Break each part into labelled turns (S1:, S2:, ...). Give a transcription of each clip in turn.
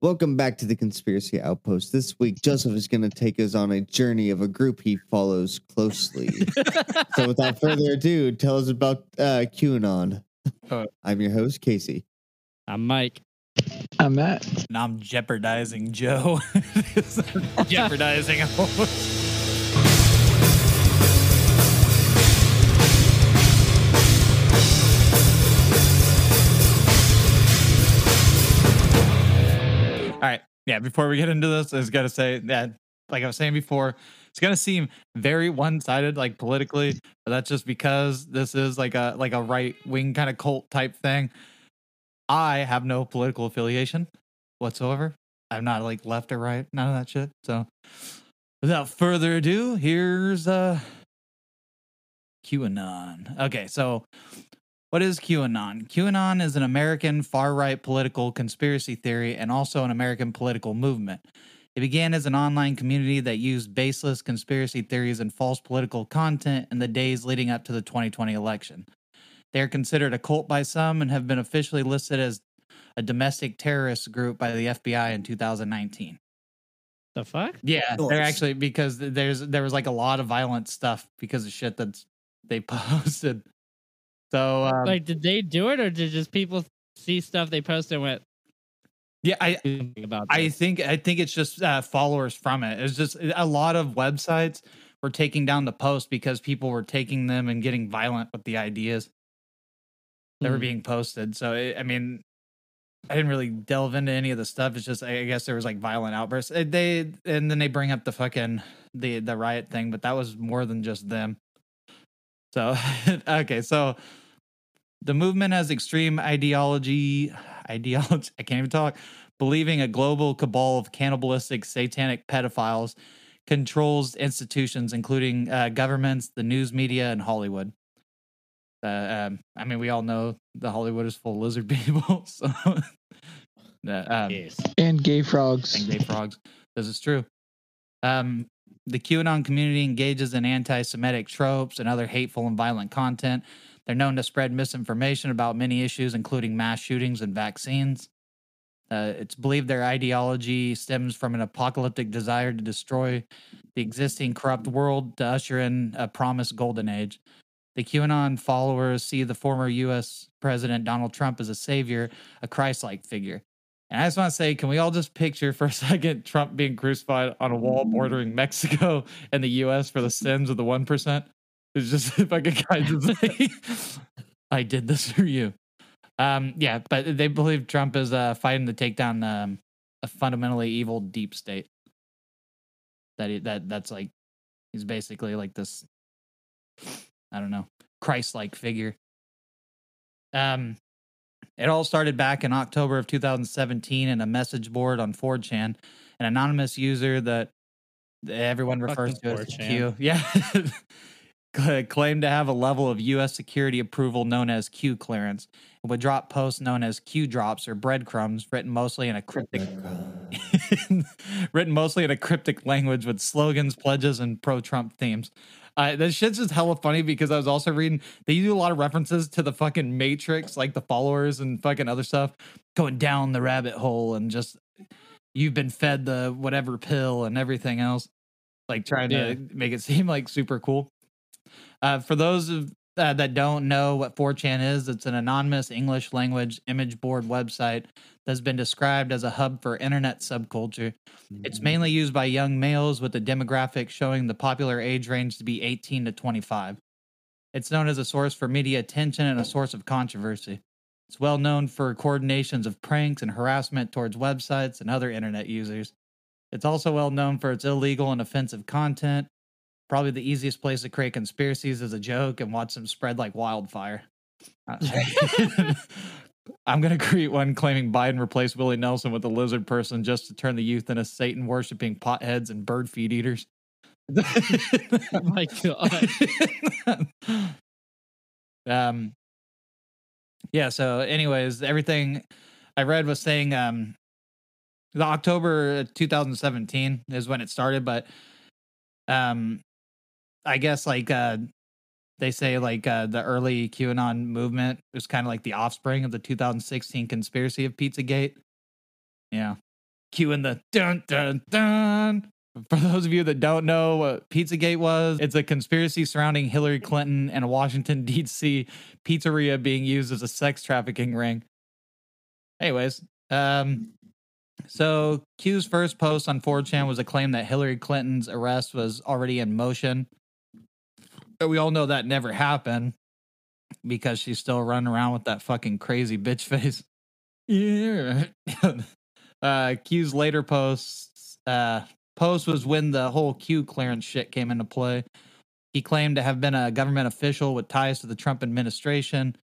S1: Welcome back to the Conspiracy Outpost. This week, Joseph is going to take us on a journey of a group he follows closely. so, without further ado, tell us about uh, QAnon.
S2: Uh,
S1: I'm your host, Casey.
S2: I'm Mike.
S3: I'm Matt.
S4: And I'm jeopardizing Joe. jeopardizing Yeah. Before we get into this, I got to say that, like I was saying before, it's to seem very one-sided, like politically. But that's just because this is like a like a right-wing kind of cult type thing. I have no political affiliation whatsoever. I'm not like left or right, none of that shit. So, without further ado, here's uh QAnon. Okay, so what is QAnon? QAnon is an American far right political conspiracy theory and also an American political movement. It began as an online community that used baseless conspiracy theories and false political content in the days leading up to the 2020 election. They are considered a cult by some and have been officially listed as a domestic terrorist group by the FBI in 2019.
S2: The fuck?
S4: Yeah, they're actually because there's there was like a lot of violent stuff because of shit that they posted. So um,
S2: like, did they do it, or did just people see stuff they posted and went
S4: yeah, I
S2: "Something about?
S4: I
S2: this"?
S4: think I think it's just uh, followers from it. It's just a lot of websites were taking down the post because people were taking them and getting violent with the ideas that were
S2: Hmm.
S4: being posted. So it, I mean, I didn't really delve into any of the stuff. It's just I guess there was like violent outbursts. Uh, They and then they bring up the fucking the the riot thing, but that was more than just them. So okay, so the movement has extreme ideology ideology I can't even talk believing a global cabal of cannibalistic satanic pedophiles controls institutions including uh, governments, the news media, and Hollywood. Uh, um, I mean, we all know the Hollywood is full of lizard people, so uh, um,
S2: Yes.
S3: And gay frogs.
S4: and gay frogs. This is true. Um, the QAnon community engages in anti-Semitic tropes and other hateful and violent content. They're known to spread misinformation about many issues, including mass shootings and vaccines. Uh, it's believed their ideology stems from an apocalyptic desire to destroy the existing corrupt world to usher in a promised golden age. The QAnon followers see the former U.S. President Donald Trump as a savior, a Christ like figure. And I just want to say, can we all just picture for a second Trump being crucified on a wall bordering Mexico and the U.S. for the sins of the 1%? It's just fucking guy just like, I did this for you. Um, yeah, but they believe Trump is uh, fighting to take down um, a fundamentally evil deep state. That he, that that's like he's basically like this. I don't know, Christ-like figure. Um, it all started back in October of 2017 in a message board on 4chan. An anonymous user that everyone refers to as Q. Yeah. Claimed to have a level of U.S. security approval known as Q clearance. It would drop posts known as Q drops or breadcrumbs, written mostly in a cryptic, written mostly in a cryptic language with slogans, pledges, and pro-Trump themes. Uh, this shit's just hella funny because I was also reading they do a lot of references to the fucking Matrix, like the followers and fucking other stuff, going down the rabbit hole and just you've been fed the whatever pill and everything else, like trying
S2: Yeah.
S4: to make it seem like super cool. Uh, for those of uh, that don't know what 4chan is, it's an anonymous English language image board website that's been described as a hub for internet subculture. It's mainly used by young males with a demographic showing the popular age range to be 18 to 25. It's known as a source for media attention and a source of controversy. It's well known for coordinations of pranks and harassment towards websites and other internet users. It's also well known for its illegal and offensive content. Probably the easiest place to create conspiracies as a joke and watch them spread like wildfire. Uh, I'm going to create one claiming Biden replaced Willie Nelson with a lizard person just to turn the youth into Satan worshiping potheads and bird feed eaters.
S2: Oh my god.
S4: um yeah so anyways everything i read was saying um the october 2017 is when it started but um i guess like uh they say like uh the early qanon movement was kind of like the offspring of the 2016 conspiracy of pizzagate yeah Q in the dun dun dun. For those of you that don't know what Pizzagate was, it's a conspiracy surrounding Hillary Clinton and a Washington, D.C. pizzeria being used as a sex trafficking ring. Anyways, um, so Q's first post on 4chan was a claim that Hillary Clinton's arrest was already in motion. We all know that never happened because she's still running around with that fucking crazy bitch face. Yeah. uh, Q's later posts uh, post was when the whole Q clearance shit came into play. He claimed to have been a government official with ties to the Trump administration.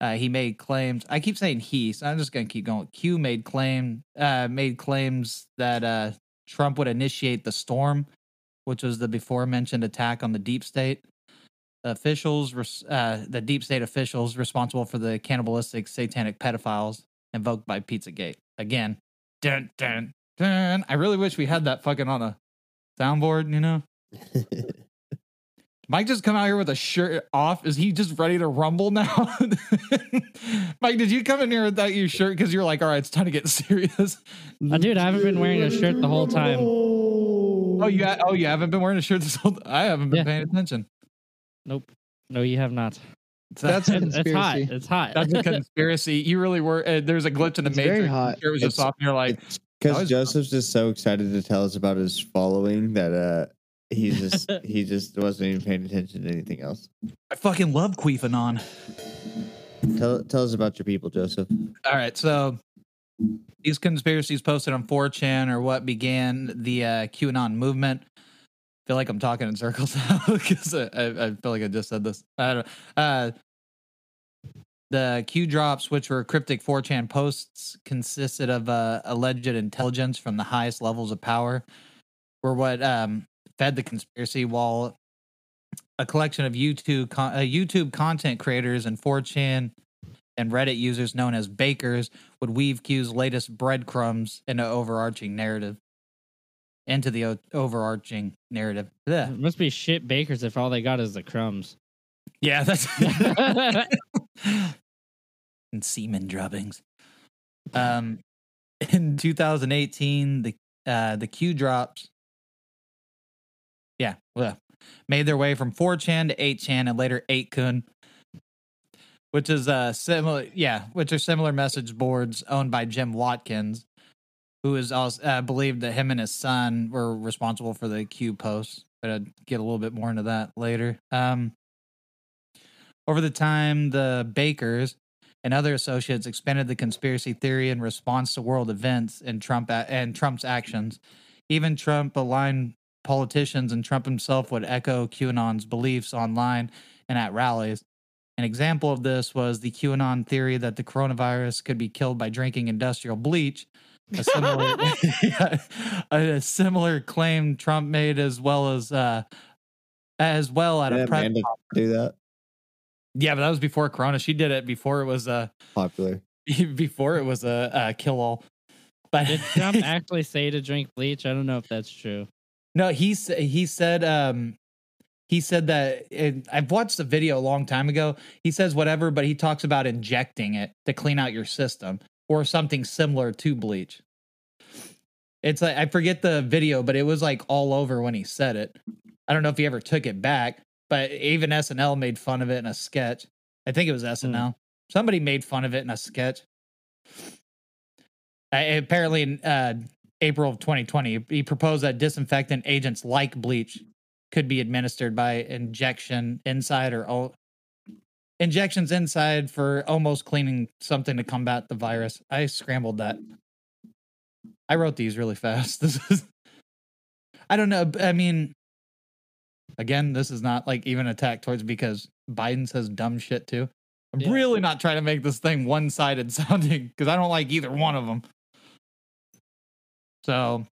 S4: Uh, he made claims. I keep saying he, so I'm just gonna keep going. Q made claim uh, made claims that uh, Trump would initiate the storm, which was the before mentioned attack on the deep state officials, uh, the deep state officials responsible for the cannibalistic satanic pedophiles invoked by Pizzagate. Again, dun dun dun. I really wish we had that fucking on a soundboard. You know, Mike just come out here with a shirt off. Is he just ready to rumble now? Mike, did you come in here without your shirt because you're like, all right, it's time to get serious?
S2: Uh, dude, I haven't been wearing a shirt the whole time.
S4: Oh, you ha- oh you haven't been wearing a shirt this whole. I haven't been
S2: Yeah.
S4: paying attention.
S2: Nope. No, you have not.
S3: That's a
S2: It- it's hot.
S3: conspiracy.
S2: It's hot.
S4: That's a conspiracy. You really were. Uh, there's a glitch in the
S3: It's very
S4: matrix.
S3: hot.
S4: It was just
S1: It's-
S4: off, and you're like,
S1: because
S4: was-
S1: Joseph's just so excited to tell us about his following that uh he just he just wasn't even paying attention to anything else.
S4: I fucking love Queefanon.
S1: Tell tell us about your people, Joseph.
S4: All right, so these conspiracies posted on 4chan are what began the uh, QAnon movement. I feel like I'm talking in circles now because I, I, feel like I just said this. I don't. Uh, the Q drops, which were cryptic 4chan posts, consisted of uh, alleged intelligence from the highest levels of power, were what um, fed the conspiracy. While a collection of YouTube con- uh, YouTube content creators and 4chan and Reddit users known as bakers would weave Q's latest breadcrumbs into overarching narrative. Into the o- overarching narrative. Ugh.
S2: It must be shit bakers if all they got is the crumbs.
S4: Yeah, that's and semen droppings. Um, in 2018, the uh, the Q drops. Yeah, well, made their way from 4chan to 8chan and later 8kun, which is uh similar. Yeah, which are similar message boards owned by Jim Watkins, who is also uh, believed that him and his son were responsible for the Q posts. But I'd get a little bit more into that later. Um, over the time, the Bakers and other associates expanded the conspiracy theory in response to world events and Trump a- and Trump's actions. Even Trump aligned politicians and Trump himself would echo QAnon's beliefs online and at rallies. An example of this was the QAnon theory that the coronavirus could be killed by drinking industrial bleach. A similar, Yeah, a similar claim Trump made as well as uh, as well at
S1: Did
S4: a press
S1: Amanda do that?
S4: yeah, but that was before Corona. She did it before it was a
S1: Popular.
S4: before it was a, a kill all. But
S2: Did Trump actually say to drink bleach? I don't know if that's true.
S4: no, he he said um he said that and I've watched the video a long time ago. He says whatever, but he talks about injecting it to clean out your system or something similar to bleach. It's like I forget the video, but it was like all over when he said it. I don't know if he ever took it back, but even SNL made fun of it in a sketch. I think it was SNL. Somebody made fun of it in a sketch. Uh, apparently, in uh, April of 2020, he proposed that disinfectant agents like bleach could be administered by injection inside or o- injections inside for almost cleaning something to combat the virus. I scrambled that. I wrote these really fast. This is, I don't know. I mean, again, this is not like even attack towards because Biden says dumb shit too. I'm
S2: Yeah.
S4: really not trying to make this thing one sided sounding because I don't like either one of them. So,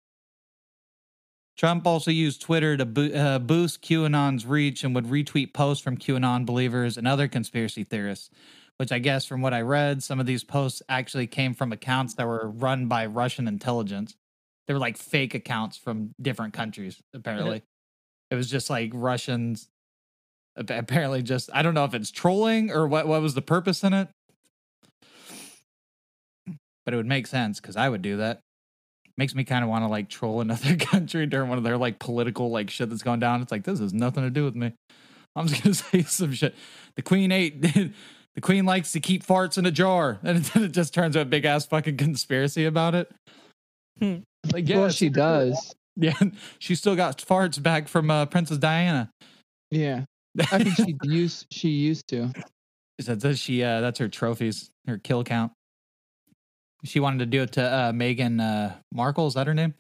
S4: Trump also used Twitter to bo- uh, boost QAnon's reach and would retweet posts from QAnon believers and other conspiracy theorists. Which I guess, from what I read, some of these posts actually came from accounts that were run by Russian intelligence. They were like fake accounts from different countries, apparently. It was just like Russians apparently just I don't know if it's trolling or what what was the purpose in it. But it would make sense because I would do that. Makes me kind of want to like troll another country during one of their like political like shit that's going down. It's like this has nothing to do with me. I'm just gonna say some shit. The queen ate. the queen likes to keep farts in a jar, and then it just turns out a big ass fucking conspiracy about it.
S2: Hmm.
S4: Like
S3: well,
S4: yeah,
S3: she does.
S4: yeah, she still got farts back from uh, Princess Diana.
S3: Yeah. I think she used she used to.
S4: Is That says she uh that's her trophies, her kill count. She wanted to do it to uh Meghan uh Markle, is that her name?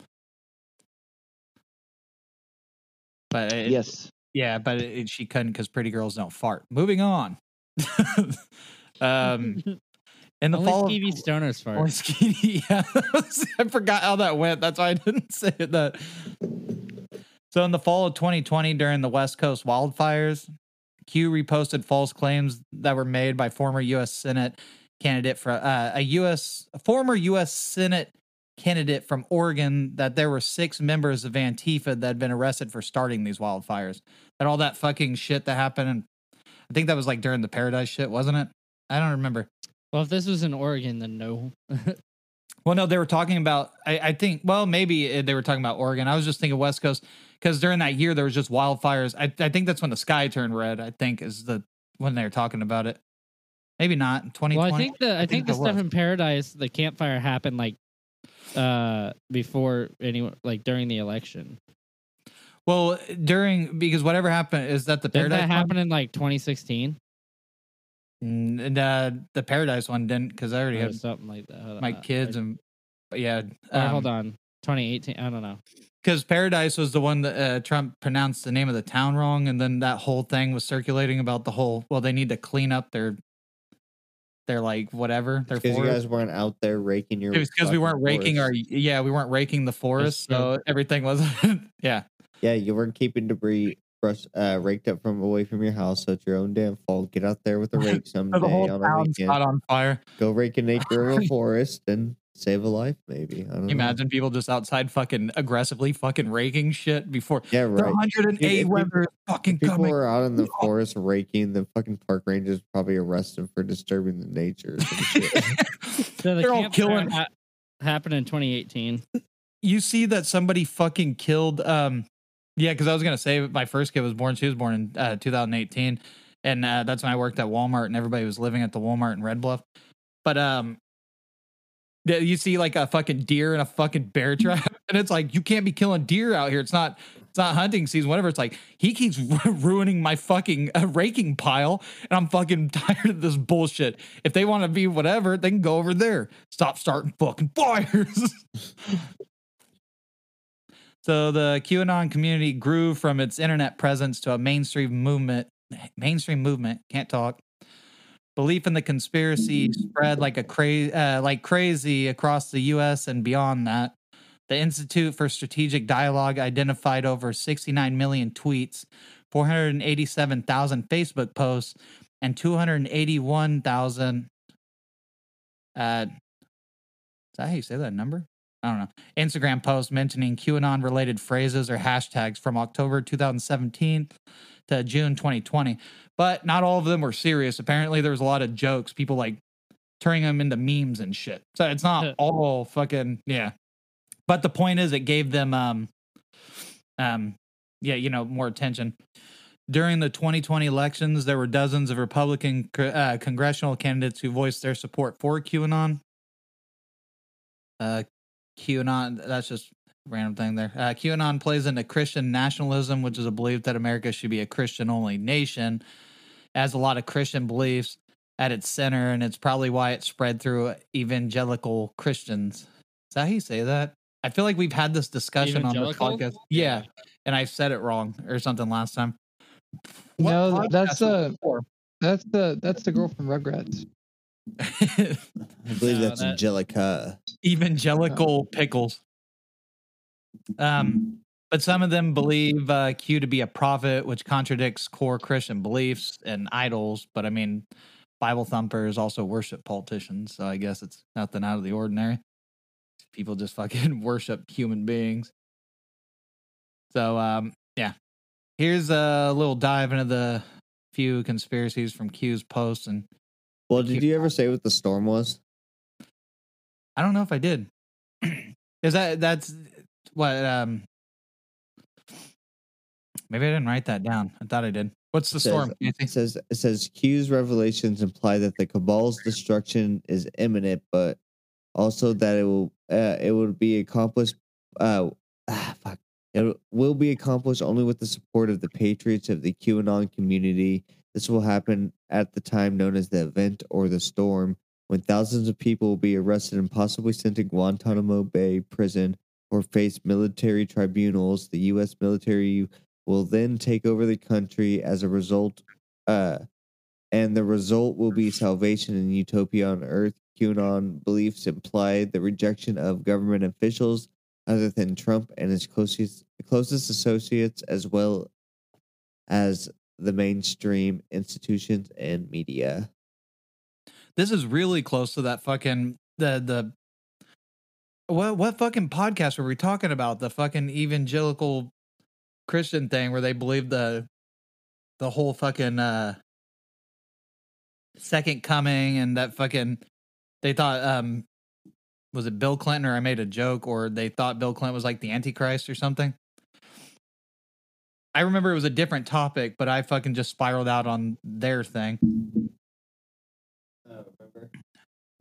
S4: But it,
S3: Yes.
S4: yeah, but it, she couldn't because pretty girls don't fart. Moving on. um in the
S2: Only
S4: fall of-
S2: Stevie Stoner's fart.
S4: Only Skeety, yeah. I forgot how that went. That's why I didn't say that. So in the fall of 2020, during the West Coast wildfires, Q reposted false claims that were made by former U.S. Senate candidate for uh, a U.S. a former U.S. Senate candidate from Oregon that there were six members of Antifa that had been arrested for starting these wildfires. And all that fucking shit that happened. And I think that was like during the Paradise shit, wasn't it? I don't remember.
S2: Well, if this was in Oregon, then no.
S4: Well, no, they were talking about. I, I think. Well, maybe uh, they were talking about Oregon. I was just thinking West Coast because during that year there was just wildfires. I, I think that's when the sky turned red. I think is the when they were talking about it. Maybe not. Twenty
S2: well. I think the I, think, the stuff
S4: was.
S2: in Paradise, the campfire happened like uh before any like during the election.
S4: Well, during because whatever happened is that the paradise
S2: that happen in like 2016
S4: one? And uh, the paradise one didn't because I already had
S2: something like that?
S4: My kids
S2: or-
S4: and yeah. um,
S2: hold on, 2018. I don't know.
S4: because Paradise was the one that uh, Trump pronounced the name of the town wrong, and then that whole thing was circulating about the whole. Well, they need to clean up their, their like whatever their
S1: Because you guys weren't out there raking your.
S4: It was because we weren't raking our yeah we weren't raking the forest, so everything was yeah.
S1: Yeah, you weren't keeping debris brush, uh, raked up from away from your house, so it's your own damn fault. Get out there with a rake
S4: So
S1: someday
S4: the whole
S1: on a weekend.
S4: caught on fire.
S1: Go rake an acre of a forest and save a life, maybe. I don't
S4: Can
S1: know.
S4: imagine people just outside fucking aggressively fucking raking shit before
S1: Yeah,
S4: the
S1: right.
S4: 108
S1: Dude, if people-
S4: weather is fucking
S1: If people
S4: coming.
S1: were out in the
S4: Oh.
S1: forest raking, the fucking park rangers probably arrest them for disturbing the nature. Or some shit.
S2: So the
S4: They're all
S2: campfire
S4: killing-
S2: ha- happened in 2018.
S4: you see that somebody fucking killed um yeah because i was gonna say my first kid was born she was born in uh, 2018 and uh, that's when i worked at walmart and everybody was living at the walmart in red bluff but um yeah, you see like a fucking deer and a fucking bear trap and it's like you can't be killing deer out here it's not it's not hunting season whatever it's like he keeps ruining my fucking uh, raking pile and i'm fucking tired of this bullshit if they want to be whatever they can go over there stop starting fucking fires So the QAnon community grew from its internet presence to a mainstream movement. Mainstream movement can't talk. Belief in the conspiracy spread like a cra- uh, like crazy across the U.S. and beyond that. The Institute for Strategic Dialogue identified over 69 million tweets, 487,000 Facebook posts, and 281,000. Uh, is that how you say that number? I don't know. Instagram posts mentioning QAnon related phrases or hashtags from October 2017 to June 2020. But not all of them were serious. Apparently, there was a lot of jokes, people like turning them into memes and shit. So it's not all fucking, yeah. But the point is, it gave them, um, um, yeah, you know, more attention. During the 2020 elections, there were dozens of Republican uh, congressional candidates who voiced their support for QAnon. Uh, QAnon, that's just a random thing there. Uh, QAnon plays into Christian nationalism, which is a belief that America should be a Christian only nation. It has a lot of Christian beliefs at its center, and it's probably why it spread through evangelical Christians. Is that how you say that? I feel like we've had this discussion on the podcast. Yeah, and I said it wrong or something last time. What
S3: No, that's
S4: was
S3: uh, that's the that's the girl from Rugrats.
S1: I believe
S2: No,
S1: that's
S2: that-
S1: Angelica.
S4: evangelical pickles. Um, but some of them believe uh, Q to be a prophet, which contradicts core Christian beliefs and idols. But I mean, Bible thumpers also worship politicians, so I guess it's nothing out of the ordinary. People just fucking worship human beings. So, um, yeah, here's a little dive into the few conspiracies from Q's posts, and
S1: Well, did you ever say what the storm was?
S4: I don't know if I did. Is that that's what? Um, maybe I didn't write that down. I thought I did. What's the
S1: Says-
S4: storm?
S1: It says it says Q's revelations imply that the Cabal's destruction is imminent, but also that it will uh, it will be accomplished. Uh, ah, fuck. It will be accomplished only with the support of the patriots of the QAnon community. This will happen at the time known as the event or the storm, when thousands of people will be arrested and possibly sent to Guantanamo Bay prison or face military tribunals. The U.S. military will then take over the country as a result uh and the result will be salvation and utopia on earth qanon beliefs imply the rejection of government officials other than trump and his closest closest associates as well as the mainstream institutions and media
S4: This is really close to that fucking the the. What what fucking podcast were we talking about? The fucking evangelical Christian thing where they believe the the whole fucking uh second coming and that fucking they thought um was it Bill Clinton or I made a joke or they thought Bill Clinton was like the antichrist or something. I remember it was a different topic, but I fucking just spiraled out on their thing.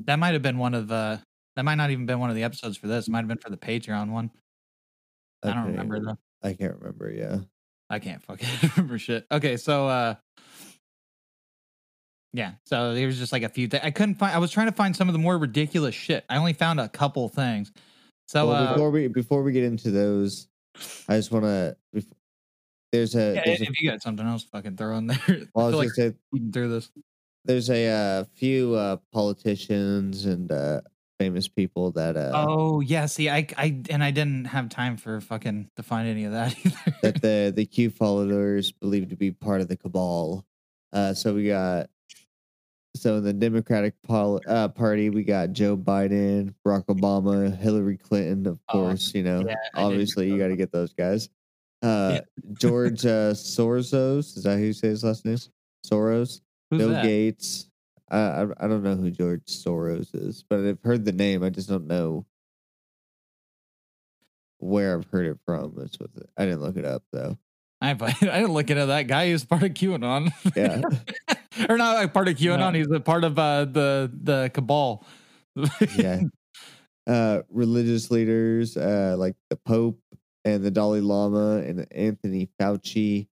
S4: That might have been one of the that might not even been one of the episodes for this. It might have been for the Patreon one. I don't remember though.
S1: I can't remember yeah
S4: I can't fucking remember shit. Okay, so uh yeah, so there was just like a few things. I couldn't find I was trying to find some of the more ridiculous shit. I only found a couple things. So
S1: well,
S4: uh
S1: before we before we get into those i just want to there's a,
S4: yeah,
S1: there's a
S4: if you got something else fucking throw in there.
S1: well, I
S4: I
S1: was
S4: like
S1: say
S4: through this.
S1: there's a uh, few uh, politicians and uh, famous people that uh,
S4: Oh yeah, see I I and I didn't have time for fucking to find any of that either.
S1: that the the Q followers believed to be part of the cabal. Uh, so we got so in the Democratic pol- uh, Party we got Joe Biden, Barack Obama, Hillary Clinton, of
S4: Oh,
S1: course. You know,
S4: yeah,
S1: obviously you got to get those guys. Uh, George uh, Soros is that who you say his last name? Soros.
S4: Who's
S1: Bill
S4: that?
S1: Gates. I I don't know who George Soros is, but I've heard the name. I just don't know where I've heard it from. That's what the, I didn't look it up though.
S4: I, I didn't look into that guy. He's part of QAnon.
S1: Yeah.
S4: or not like part of QAnon.
S2: No.
S4: He's a part of uh, the the cabal.
S1: yeah. Uh, religious leaders uh, like the Pope and the Dalai Lama and Anthony Fauci,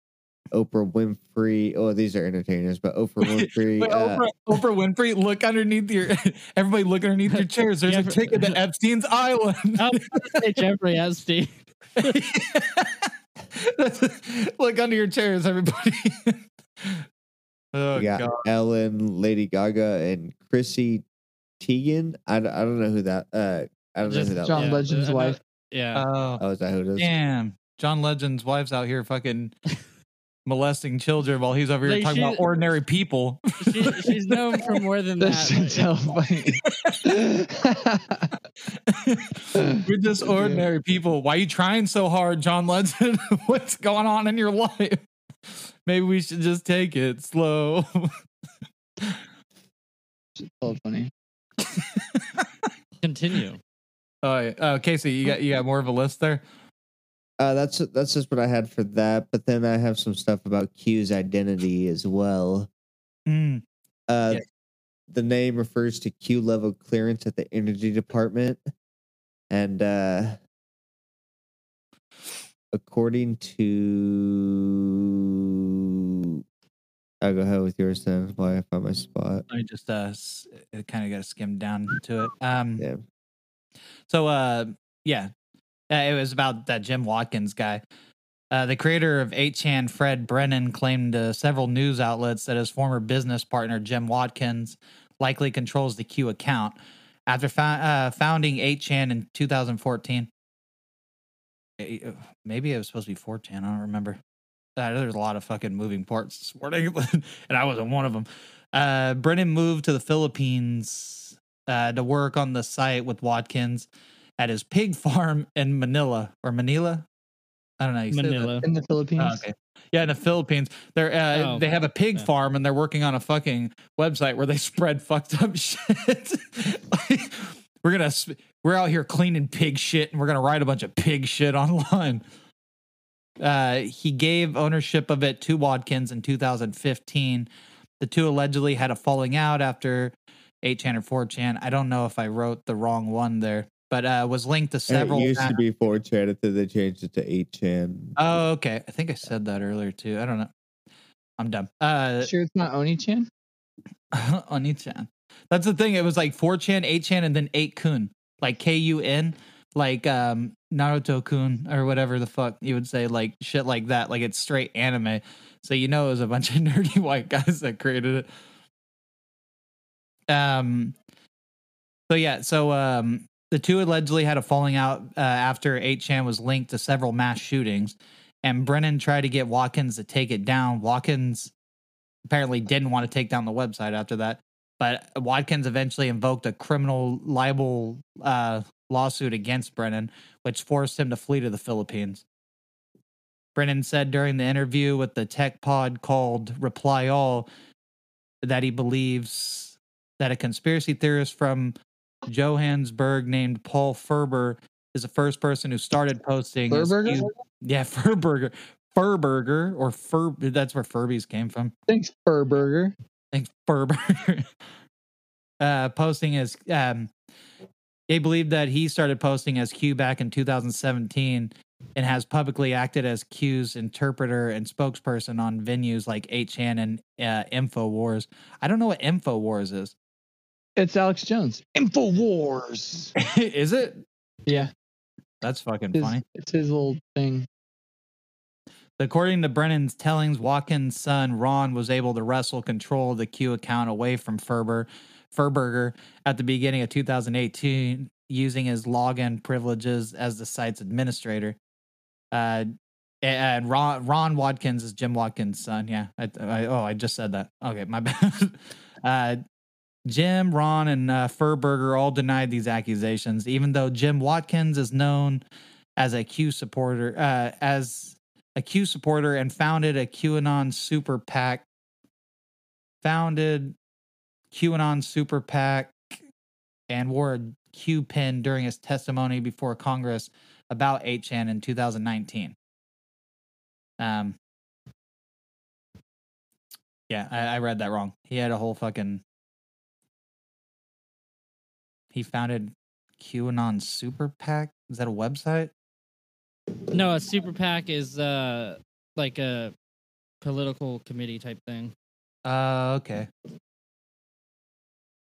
S1: Oprah Winfrey. Oh, these are entertainers, but Oprah Winfrey.
S4: Wait,
S1: uh,
S4: Oprah, Oprah Winfrey, look underneath your. Everybody, look underneath your chairs. There's a ticket to Epstein's Island.
S2: I was gonna say Jeffrey Epstein.
S4: look under your chairs, everybody. oh
S1: we got
S4: god.
S1: Ellen, Lady Gaga, and Chrissy Teigen. I, don't- I don't know who that. Uh, I don't know who that.
S3: John
S1: was.
S3: Legend's wife.
S2: Yeah.
S4: Oh
S1: Oh, is that who it is?
S4: damn! John Legend's wife's out here fucking molesting children while he's over here
S2: Like,
S4: talking about ordinary people.
S2: she, she's known for more than that.
S3: That's so funny.
S4: We're just
S3: Yeah.
S4: ordinary people. Why are you trying so hard, John Legend? What's going on in your life? Maybe we should just take it slow.
S3: so funny.
S2: Continue.
S4: Oh, yeah. uh, Casey, you got you got more of a list there.
S1: Uh, that's that's just what I had for that. But then I have some stuff about Q's identity as well.
S4: Mm.
S1: Uh,
S4: Yeah.
S1: The name refers to Q level clearance at the Energy Department, and uh, according to, I'll go ahead with yours then. Why I find my spot.
S4: I just uh, kind of got to skim down to it. Um,
S1: Yeah.
S4: So, uh, yeah, uh, it was about that Jim Watkins guy. Uh, the creator of 8chan, Fred Brennan, claimed to several news outlets that his former business partner, Jim Watkins, likely controls the Q account. After uh, founding 8chan in 2014, Eh, uh, maybe it was supposed to be 4chan, I don't remember. Uh, there's a lot of fucking moving parts this morning, and I wasn't one of them. Uh, Brennan moved to the Philippines uh, to work on the site with Watkins at his pig farm in Manila or Manila. I don't know. you.
S2: Manila.
S3: In the Philippines.
S4: Oh, okay. Yeah, in the Philippines, they're uh,
S2: Oh,
S4: they have a pig
S2: yeah.
S4: farm and they're working on a fucking website where they spread fucked up shit. Like, we're gonna sp- we're out here cleaning pig shit and we're gonna write a bunch of pig shit online. Uh, he gave ownership of it to Watkins in 2015. The two allegedly had a falling out after 8chan or 4chan. I don't know if I wrote the wrong one there, but uh, was linked to several.
S1: it used to be 4chan until they changed it to 8chan.
S4: Oh, okay. I think I said that earlier too. I don't know. I'm dumb. Uh,
S3: Sure, it's not Oni-chan.
S4: Oni-chan. That's the thing. It was like 4chan, 8chan, and then 8kun. Like K U N, like um Naruto kun or whatever the fuck you would say, like shit like that. Like it's straight anime. So you know it was a bunch of nerdy white guys that created it. Um so yeah, so um the two allegedly had a falling out uh, after 8chan was linked to several mass shootings and Brennan tried to get Watkins to take it down. Watkins apparently didn't want to take down the website after that. But Watkins eventually invoked a criminal libel uh, lawsuit against Brennan, which forced him to flee to the Philippines. Brennan said during the interview with the tech pod called Reply All that he believes that a conspiracy theorist from Johannesburg named Paul Furber is the first person who started posting. his Yeah, Furburger. Furburger or Fur. That's where Furbies came from.
S3: Thanks, Furburger.
S4: Thanks, Furburger. uh, posting as um, they believe that he started posting as Q back in 2017 and has publicly acted as Q's interpreter and spokesperson on venues like 8chan and uh, Infowars. I don't know what Infowars is.
S3: It's Alex Jones. Infowars.
S4: is it?
S3: Yeah,
S4: That's fucking
S3: his,
S4: funny.
S3: it's his little thing.
S4: According to Brennan's tellings, Watkins' son Ron was able to wrestle control of the Q account away from Furber, Furberger at the beginning of 2018, using his login privileges as the site's administrator. Uh, and Ron, Ron Watkins is Jim Watkins' son. Yeah. I, I, oh, I just said that. Okay, my bad. uh, Jim, Ron, and uh, Furberger all denied these accusations, even though Jim Watkins is known as a Q supporter, uh, as a Q supporter, and founded a QAnon super PAC. Founded QAnon super PAC and wore a Q pin during his testimony before Congress about 8chan in 2019. Um, yeah, I, I read that wrong. He had a whole fucking. He founded QAnon Super PAC. Is that a website?
S2: No, a super PAC is uh like a political committee type thing.
S4: Uh, okay.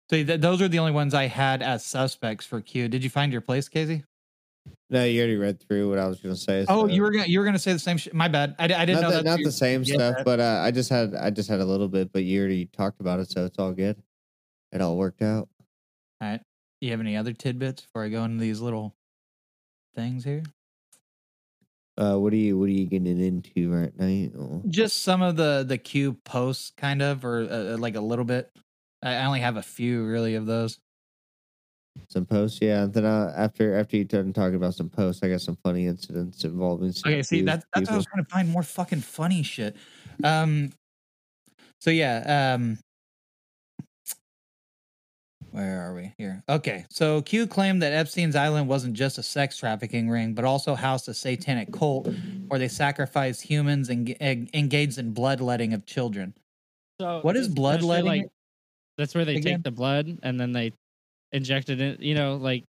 S4: So th- those are the only ones I had as suspects for Q. Did you find your place, Casey?
S1: No, you already read through what I was going to say.
S4: Oh, you were gonna you were gonna say the same shit. My bad. I, I didn't
S1: not
S4: know
S1: the,
S4: that.
S1: not the same stuff,
S4: that-
S1: but uh, I just had I just had a little bit, but you already talked about it, so it's all good. It all worked out.
S4: All right. You have any other tidbits before I go into these little things here?
S1: Uh, what are you what are you getting into right now?
S4: Just some of the the Q posts, kind of, or uh, like a little bit. I only have a few really of those.
S1: Some posts, yeah. And then uh, after after you done talking about some posts, I got some funny incidents involving. Some
S4: Okay, see that's that's what I was trying to find more fucking funny shit. Um, so yeah, um, where are we here? Okay, so Q claimed that Epstein's Island wasn't just a sex trafficking ring, but also housed a satanic cult where they sacrificed humans and en- engaged in bloodletting of children.
S2: So
S4: What is
S2: it's
S4: bloodletting?
S2: Like, that's where they
S4: Again?
S2: take the blood and then they inject it in. You know, like.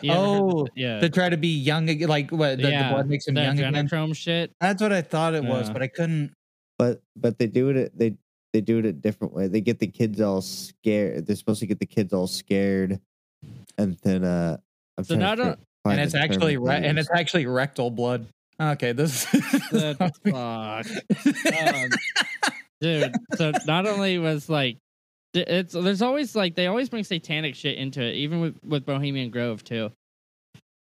S2: you
S4: Oh,
S2: yeah.
S4: To try to be young, ag- like what the, the blood makes them
S2: the
S4: young again.
S2: adrenochrome shit.
S4: That's what I thought it was,
S2: Yeah.
S4: but I couldn't.
S1: But but they do it they they do it a different way. They get the kids all scared. They're supposed to get the kids all scared, and then uh, I'm
S2: So
S1: trying to
S2: not a-
S4: And it's actually
S1: they
S4: re- and it's actually rectal blood. Okay, this.
S2: The fuck. Um, dude so not only was like it's there's always like they always bring satanic shit into it even with with bohemian grove too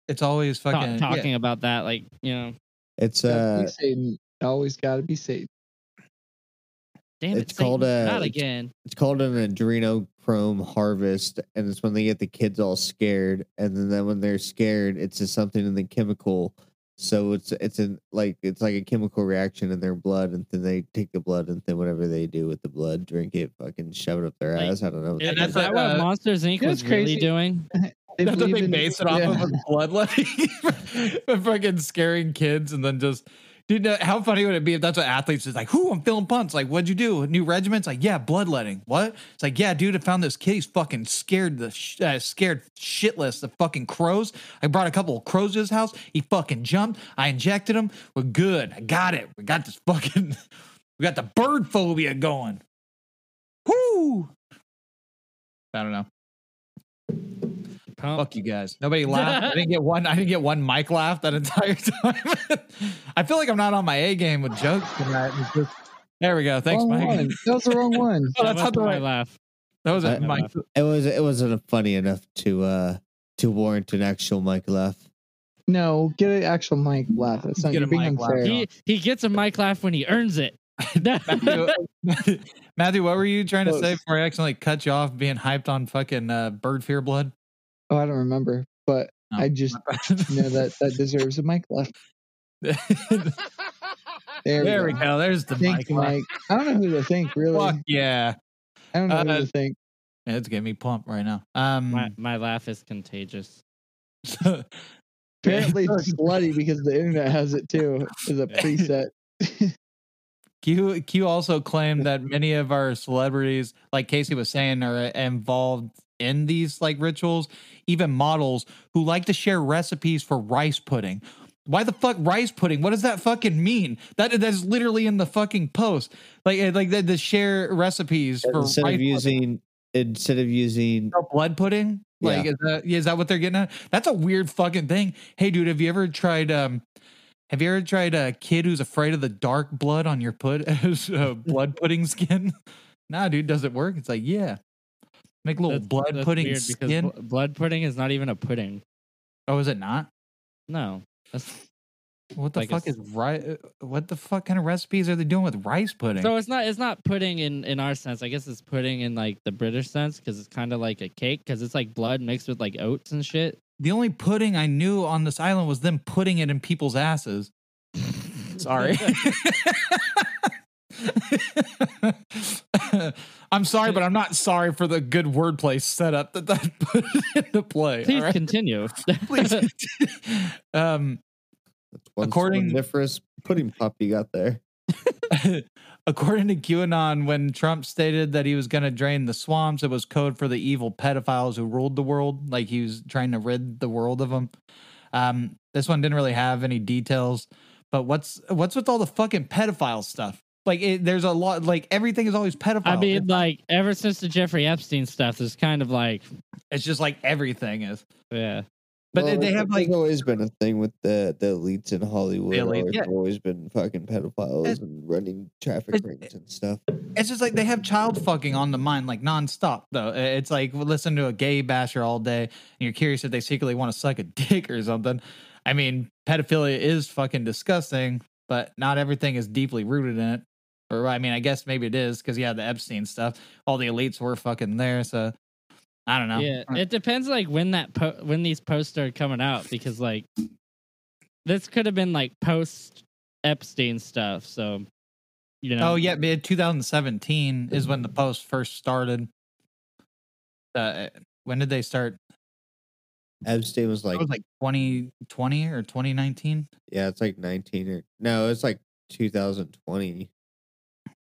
S4: it's always
S2: Ta-
S4: fucking yeah.
S2: talking about that like you know
S1: It's uh
S3: be Satan. Always got to be Satan.
S2: Damn it
S1: It's called,
S2: Satan,
S1: uh,
S2: not again
S1: it's called an adrenochrome harvest, and it's when they get the kids all scared, and then, then when they're scared, it's just something in the chemical. So it's it's in like it's like a chemical reaction in their blood, and then they take the blood, and then whatever they do with the blood, drink it, fucking shove it up their
S2: Like,
S1: ass. I don't know.
S2: is,
S4: And that's
S2: is that
S4: what,
S2: what
S4: uh,
S2: monsters inc was
S3: what's
S2: really
S3: crazy?
S2: doing
S3: They
S4: That's what
S3: believe
S4: they base it off
S3: yeah.
S4: of was bloodletting, fucking scaring kids, and then just. Dude, how funny would it be if that's what athletes is like? Who I'm feeling punts. Like, what'd you do? New regiment's like, yeah, bloodletting. What? It's like, yeah, dude, I found this kid. He's fucking scared the sh- uh, scared shitless the fucking crows. I brought a couple of crows to his house. He fucking jumped. I injected him. We're good. I got it. We got this fucking. We got the bird phobia going. Whoo! I don't know.
S2: Pump.
S4: Fuck you guys. Nobody laughed. I didn't get one. I didn't get one mic laugh that entire time. I feel like I'm not on my A game with jokes tonight. Just- there we go. Thanks,
S3: Wrong
S4: Mike.
S3: one. That was the wrong one.
S4: Oh,
S2: That
S4: that's not
S2: must
S4: the right.
S2: laugh.
S4: That was a
S1: I-
S4: mic.
S1: It was it wasn't funny enough to uh to warrant an actual mic laugh.
S3: No, get an actual mic laugh. That's not
S4: Get
S3: you're
S4: a
S3: being
S4: mic laugh.
S3: unfair.
S2: He he gets a mic laugh when he earns it.
S4: Matthew, Matthew, what were you trying to say before I accidentally cut you off being hyped on fucking uh, bird fear blood?
S3: Oh, I don't remember, but
S4: Oh,
S3: I just know that that deserves a mic laugh. There,
S4: there
S3: we
S4: we
S3: go.
S4: go. There's the
S3: Thanks,
S4: mic.
S3: Mike. I don't know who to thank, really.
S4: Fuck yeah.
S3: I don't know
S4: Uh,
S3: who to thank.
S4: Yeah, It's getting me pumped right now. Um,
S2: my my laugh is contagious.
S3: Apparently, it's slutty because the internet has it too as a preset.
S4: Q Q also claimed that many of our celebrities, like Casey was saying, are involved in these like rituals. Even models who like to share recipes for rice pudding. Why the fuck rice pudding? What does that fucking mean? That that's literally in the fucking post. Like eh, like the, the share recipes for
S1: Instead
S4: rice
S1: of using instead of using
S4: blood pudding. Like
S1: Yeah.
S4: is that is that what they're getting at? That's a weird fucking thing. Hey dude, have you ever tried um have you ever tried a kid who's afraid of the dark blood on your put uh, blood pudding skin? nah, dude, does it work? It's like, yeah. Make little
S2: That's-
S4: blood
S2: that's
S4: pudding
S2: weird because
S4: skin.
S2: bl- blood pudding is not even a pudding.
S4: oh, is it not?
S2: No, that's
S4: What the
S2: Like
S4: fuck is rice? Uh, what the fuck kind of recipes are they doing with rice pudding?
S2: so it's not it's not pudding in in our sense. I guess it's pudding in like the British sense because it's kind of like a cake because it's like blood mixed with like oats and shit.
S4: the only pudding I knew on this island was them putting it in people's asses. Sorry. I'm sorry, but I'm not sorry for the good wordplay setup that that put into play.
S2: Please
S4: all right?
S2: continue.
S4: Please. um,
S1: that's one
S4: According-
S1: splendiferous pudding pop you got there.
S4: according to QAnon, when Trump stated that he was going to drain the swamps, it was code for the evil pedophiles who ruled the world. Like he was trying to rid the world of them. Um, this one didn't really have any details, but what's what's with all the fucking pedophile stuff? Like, it, there's a lot. Like everything is always pedophile.
S2: I mean, like ever since the Jeffrey Epstein stuff, there's kind of like
S4: it's just like everything is.
S2: yeah.
S4: But
S1: Well,
S4: they have
S1: there's
S4: like
S1: always been a thing with the the elites in Hollywood.
S4: The elites,
S1: always,
S4: yeah.
S1: always been fucking pedophiles
S4: It-
S1: and running traffic
S4: it-
S1: rings and stuff.
S4: it's just like they have child fucking on the mind like nonstop though. It's like listen to a gay basher all day and you're curious if they secretly want to suck a dick or something. I mean, pedophilia is fucking disgusting, but not everything is deeply rooted in it. Or I mean, I guess maybe it is because yeah, the Epstein stuff, all the elites were fucking there. So I don't know.
S2: Yeah, it depends like when that po- when these posts started coming out because like this could have been like post Epstein stuff. So you know,
S4: Oh yeah, mid 2017 is when the post first started. Uh, when did they start?
S1: Epstein was
S4: It
S1: like,
S4: was like 2020 or 2019.
S1: yeah, it's like 19 or no, it's like 2020.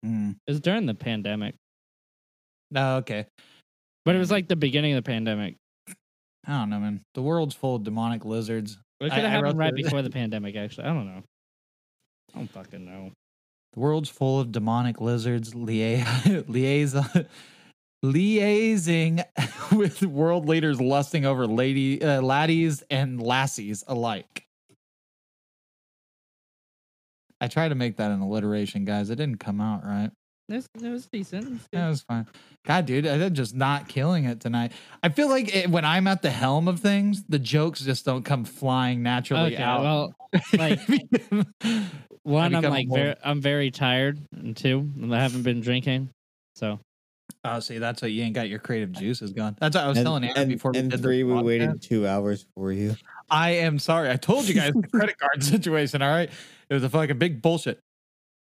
S4: Mm.
S2: it was during the pandemic,
S4: Oh, okay.
S2: but it was like the beginning of the pandemic.
S4: I don't know, man. The world's full of demonic lizards.
S2: It could have happened right
S4: the-
S2: before the pandemic. Actually, I don't know. I don't fucking know.
S4: The world's full of demonic lizards lia- liaison liaising with world leaders lusting over lady uh, laddies and lassies alike. I tried to make that an alliteration, guys. It didn't come out right.
S2: It was, it was decent. It was
S4: Yeah, it was fine. God, dude, I'm just not killing it tonight. I feel like it, when I'm at the helm of things, the jokes just don't come flying naturally
S2: Okay,
S4: out.
S2: well, like one, I'm like
S4: more-
S2: very, I'm very tired, and two, I haven't been drinking, so
S4: oh, see, that's what you ain't got your creative juices gone. That's what I was
S1: and,
S4: telling Aaron
S1: and,
S4: before. we
S1: and
S4: did this
S1: three, we
S4: podcast.
S1: waited two hours for you.
S4: I am sorry. I told you guys the credit card situation. All right, it was a fucking big bullshit.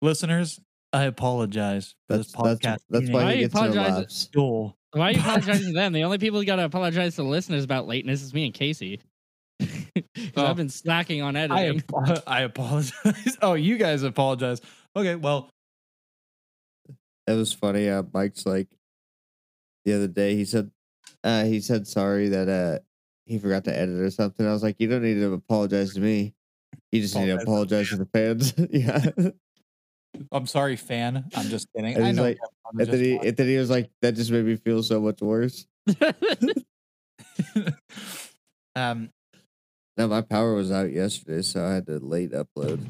S4: Listeners, I apologize for
S1: That's
S4: this podcast.
S1: that's that's why
S2: Why
S1: he
S2: you
S1: gets
S2: apologize-
S1: laughs.
S4: dull.
S2: Why are you apologizing to them? The only people who got to apologize to the listeners about lateness is me and Casey. 'Cause
S4: Oh.
S2: I've been slacking on
S4: I,
S2: editing.
S4: ap- I apologize. Oh, you guys apologize. Okay, well,
S1: It was funny. Uh, Mike's like the other day. He said, uh, he said sorry that uh he forgot to edit or something. I was like, you don't need to apologize to me. You just need to apologize to the fans. yeah.
S4: I'm sorry, fan. I'm just kidding.
S1: And
S4: I know.
S1: like-
S4: you
S1: And then, he, and then he was like, that just made me feel so much worse.
S4: um,
S1: Now my power was out yesterday, so I had to late upload.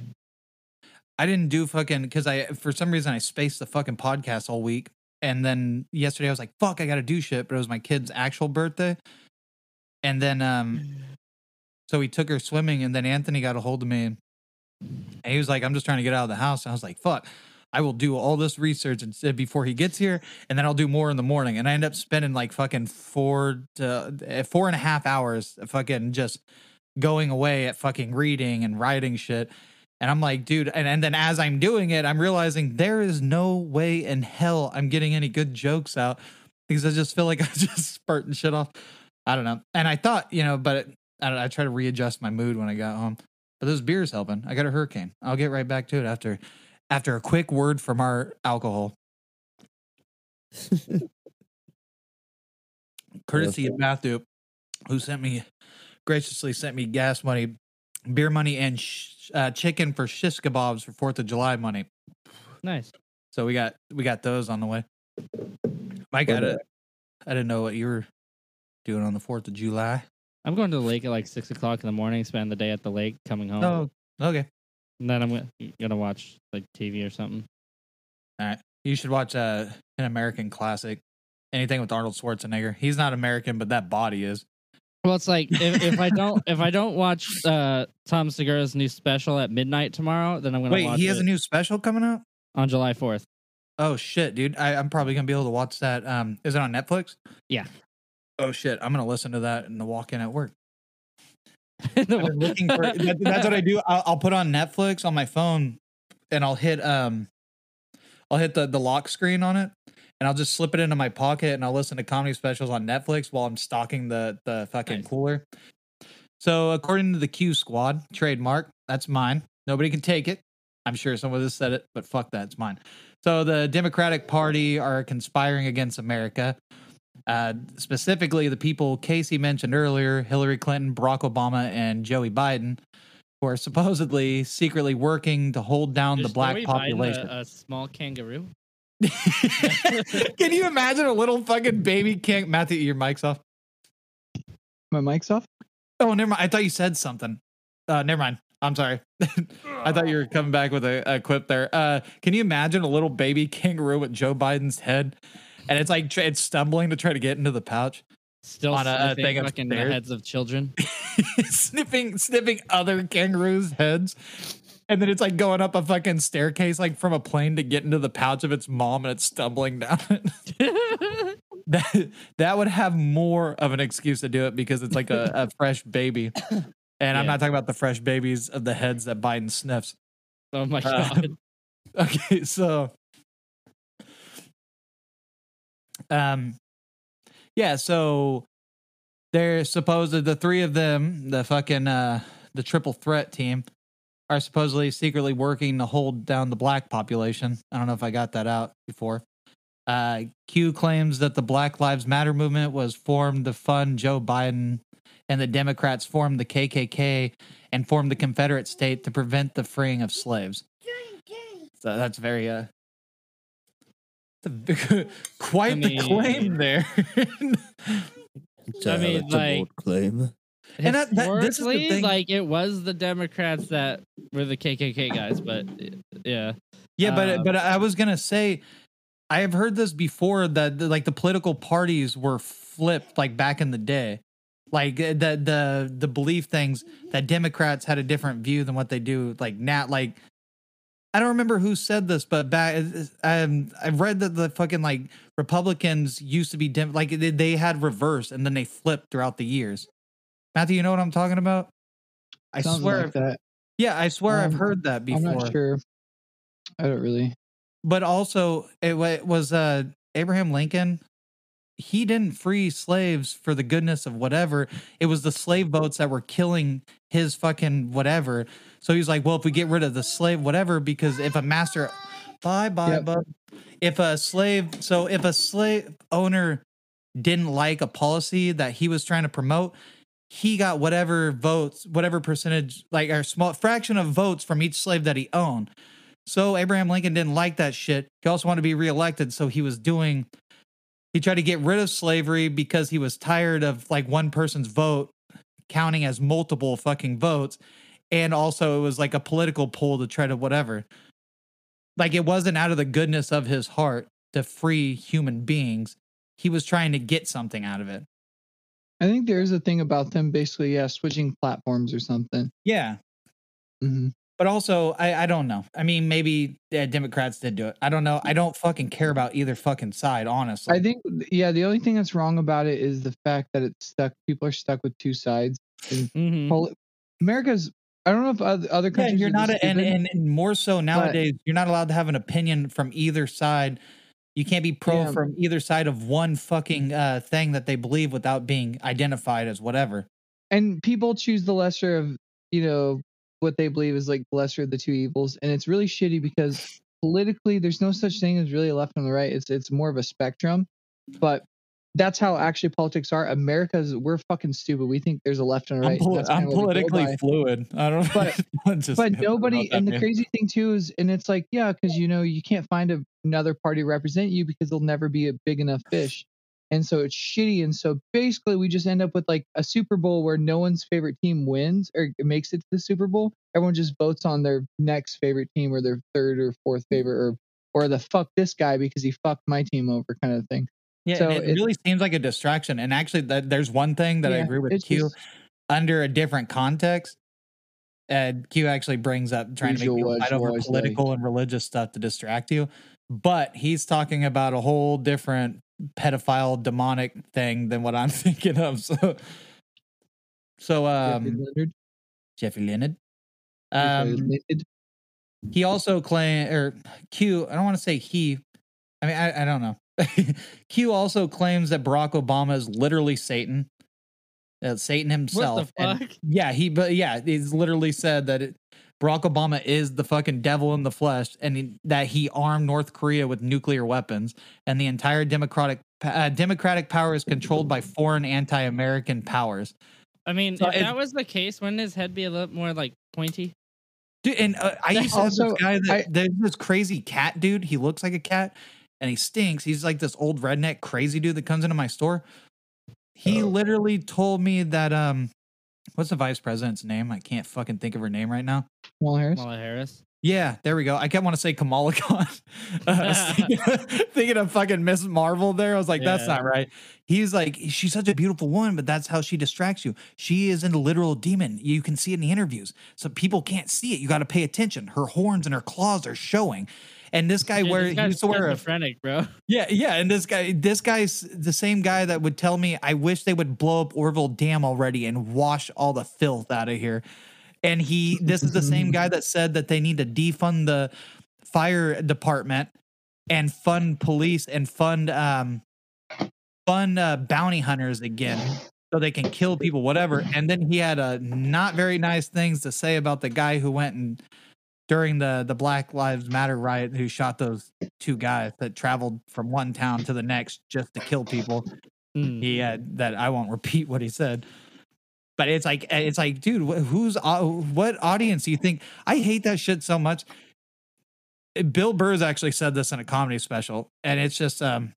S4: I didn't do fucking because I for some reason I spaced the fucking podcast all week, and then yesterday I was like, "Fuck, I got to do shit," but it was my kid's actual birthday, and then um, so he took her swimming, and then Anthony got a hold of me, and he was like, "I'm just trying to get out of the house." And I was like, "Fuck." I will do all this research and before he gets here, and then I'll do more in the morning. And I end up spending like fucking four to uh, four and a half hours, fucking just going away at fucking reading and writing shit. And I'm like, dude, and, and then as I'm doing it, I'm realizing there is no way in hell I'm getting any good jokes out because I just feel like I'm just spurting shit off. I don't know. And I thought, you know, but I I try to readjust my mood when I got home. But those beer's helping. I got a hurricane. I'll get right back to it after after a quick word from our alcohol. Courtesy of Matthew, who sent me graciously sent me gas money, beer money, and sh- uh, chicken for shish kebabs for Fourth of July money.
S2: nice.
S4: So we got we got those on the way. Mike, I, did, I didn't know what you were doing on the Fourth of July.
S2: I'm going to the lake at like six o'clock in the morning. Spend the day at the lake, coming home,
S4: Oh, okay.
S2: and then I'm gonna, gonna watch like TV or something.
S4: All right. You should watch uh, an American classic. Anything with Arnold Schwarzenegger. He's not American, but that body is.
S2: Well, it's like if, if I don't if I don't watch uh, Tom Segura's new special at midnight tomorrow, then I'm gonna
S4: Wait,
S2: watch
S4: he has a new special coming out?
S2: on July fourth.
S4: Oh shit, dude! I, I'm probably gonna be able to watch that. Um, is it on Netflix?
S2: Yeah.
S4: Oh shit, I'm gonna listen to that in the walk-in at work.
S2: The
S4: I've been
S2: one-
S4: looking for. that- that's what I do. I'll, I'll put on Netflix on my phone, and I'll hit um, I'll hit the the lock screen on it, and I'll just slip it into my pocket, and I'll listen to comedy specials on Netflix while I'm stocking the the fucking
S2: Nice.
S4: cooler. So according to the Q Squad trademark, that's mine. Nobody can take it. I'm sure someone has said it, but fuck that, it's mine. So the Democratic Party are conspiring against America. Uh, specifically, the people Casey mentioned earlier Hillary Clinton, Barack Obama, and Joey Biden, who are supposedly secretly working to hold down the black
S2: Joey Biden
S4: population.
S2: A, a small kangaroo.
S4: Can you imagine a little fucking baby king? Matthew, your mic's off.
S3: My mic's off.
S4: Oh, never mind. I thought you said something. Uh, never mind. I'm sorry. I thought you were coming back with a, a quip there. Uh, can you imagine a little baby kangaroo with Joe Biden's head, and it's like it's stumbling to try to get into the pouch,
S2: Still
S4: On a- thing of
S2: fucking the heads of children.
S4: sniffing sniffing other kangaroos' heads, and then it's like going up a fucking staircase like from a plane to get into the pouch of its mom, and it's stumbling down it. that that would have more of an excuse to do it because it's like a, a fresh baby. And I'm not talking about the fresh babies of the heads that Biden sniffs.
S2: oh my
S4: Uh,
S2: god.
S4: Okay, so um yeah, so they're supposed the three of them, the fucking uh the triple threat team are supposedly secretly working to hold down the black population. I don't know if I got that out before. Uh, Q claims that the Black Lives Matter movement was formed to fund Joe Biden, and the Democrats formed the KKK and formed the Confederate state to prevent the freeing of slaves. So that's very uh, quite
S2: I
S4: the claim there.
S1: It's
S2: I
S1: a-
S2: mean,
S1: it's a
S2: like-
S1: bold claim.
S4: And that- that- this is the thing-
S2: like it was the Democrats that were the KKK guys, but yeah,
S4: Yeah, but
S2: Um,
S4: but I was gonna say, I have heard this before that the, like the political parties were flipped like back in the day, like uh, the the the belief things that Democrats had a different view than what they do like now. Like I don't remember who said this, but back um, I've read that the fucking like Republicans used to be dem- like they, they had reversed and then they flipped throughout the years. Matthew, you know what I'm talking about? I
S3: Sounds
S4: swear,
S3: like that.
S4: yeah, I swear I've
S3: Um,
S4: heard that before.
S3: I'm not sure. I don't really.
S4: but also it, it was uh Abraham Lincoln. He didn't free slaves for the goodness of whatever. It was the slave boats that were killing his fucking whatever. So he's like, well, if we get rid of the slave, whatever, because if a master, bye bye,
S3: Yep.
S4: bub. If a slave, so if a slave owner didn't like a policy that he was trying to promote, he got whatever votes, whatever percentage, like a small fraction of votes from each slave that he owned. So Abraham Lincoln didn't like that shit. He also wanted to be reelected. So he was doing, he tried to get rid of slavery because he was tired of like one person's vote counting as multiple fucking votes. And also it was like a political pull to try to whatever. Like it wasn't out of the goodness of his heart to free human beings. He was trying to get something out of it.
S3: I think there's a thing about them basically, yeah, switching platforms or something.
S4: Yeah.
S3: hmm
S4: But also, I, I don't know. I mean, maybe yeah, Democrats did do it. I don't know. I don't fucking care about either fucking side, honestly.
S3: I think, yeah, the only thing that's wrong about it is the fact that it's stuck. People are stuck with two sides.
S2: Mhm.
S3: Poli- America's. I don't know if other, other
S4: yeah,
S3: countries.
S4: you're not, a, and, and and more so nowadays, you're not allowed to have an opinion from either side. You can't be pro
S3: Yeah.
S4: from either side of one fucking uh, thing that they believe without being identified as whatever.
S3: and people choose the lesser of you know what they believe is like the lesser of the two evils and it's really shitty because politically there's no such thing as really left and the right it's it's more of a spectrum but that's how actually politics are. America's we're fucking stupid. We think there's a left and a
S4: I'm,
S3: right
S4: I'm
S3: we go
S4: politically fluid. I don't.
S3: But- but
S4: I don't know
S3: nobody and the crazy thing too is and it's like yeah because you know you can't find a, another party represent you because there'll never be a big enough fish. And so it's shitty and so basically we just end up with like a super bowl where no one's favorite team wins or makes it to the super bowl. Everyone just votes on their next favorite team or their third or fourth favorite or or the fuck this guy because he fucked my team over kind of thing
S4: Yeah,
S3: So
S4: it
S3: it-
S4: really seems like a distraction. And actually, that there's one thing that I agree with Q
S3: just-
S4: under a different context. And Q actually brings up trying to make people fight over political and religious stuff to distract you. But he's talking about a whole different pedophile demonic thing than what I'm thinking of. So, so
S3: Jeffrey
S4: um,
S3: Leonard,
S4: Jeffrey Leonard.
S3: Jeffrey
S4: Um,
S3: Leonard.
S4: he also claim or Q. I don't want to say he. I mean, I, I don't know. Q also claims that Barack Obama is literally Satan. Uh, Satan himself.
S2: What
S4: And-
S2: the fuck?
S4: yeah, he. But yeah, he's literally said that it, Barack Obama is the fucking devil in the flesh, and he, that he armed North Korea with nuclear weapons, and the entire democratic uh, democratic power is controlled by foreign anti-American powers.
S2: I mean,
S4: So
S2: if that was the case, wouldn't his head be a little more like pointy?
S4: Dude, and uh, I used to have this
S3: also-
S4: guy that
S3: I-
S4: there's this crazy cat dude. He looks like a cat and he stinks. He's like this old redneck crazy dude that comes into my store. He
S1: Oh.
S4: literally told me that um what's the vice president's name? I can't fucking think of her name right now.
S3: Kamala Harris.
S2: Kamala Harris.
S4: Yeah, there we go. I kept want to say Kamala Khan. Uh, thinking, thinking of fucking Miss Marvel there. I was like, that's not right. He's like, she's such a beautiful woman, but that's how she distracts you. She is a literal demon. You can see it in the interviews. So people can't see it. You got to pay attention. Her horns and her claws are showing. And this guy wear
S2: this
S4: he used to wear a
S2: schizophrenic, bro.
S4: yeah, yeah, and this guy, this guy's the same guy that would tell me, "I wish they would blow up Oroville Dam already and wash all the filth out of here." And he, this is the same guy that said that they need to defund the fire department and fund police and fund um fund uh, bounty hunters again so they can kill people, whatever. And then he had uh, not very nice things to say about the guy who went and during the the Black Lives Matter riot who shot those two guys that traveled from one town to the next just to kill people.
S2: Hmm.
S4: He had that I won't repeat what he said. But it's like it's like, dude, wh- who's what audience do you think? I hate that shit so much. Uh, Bill Burr's actually said this in a comedy special, and it's just um,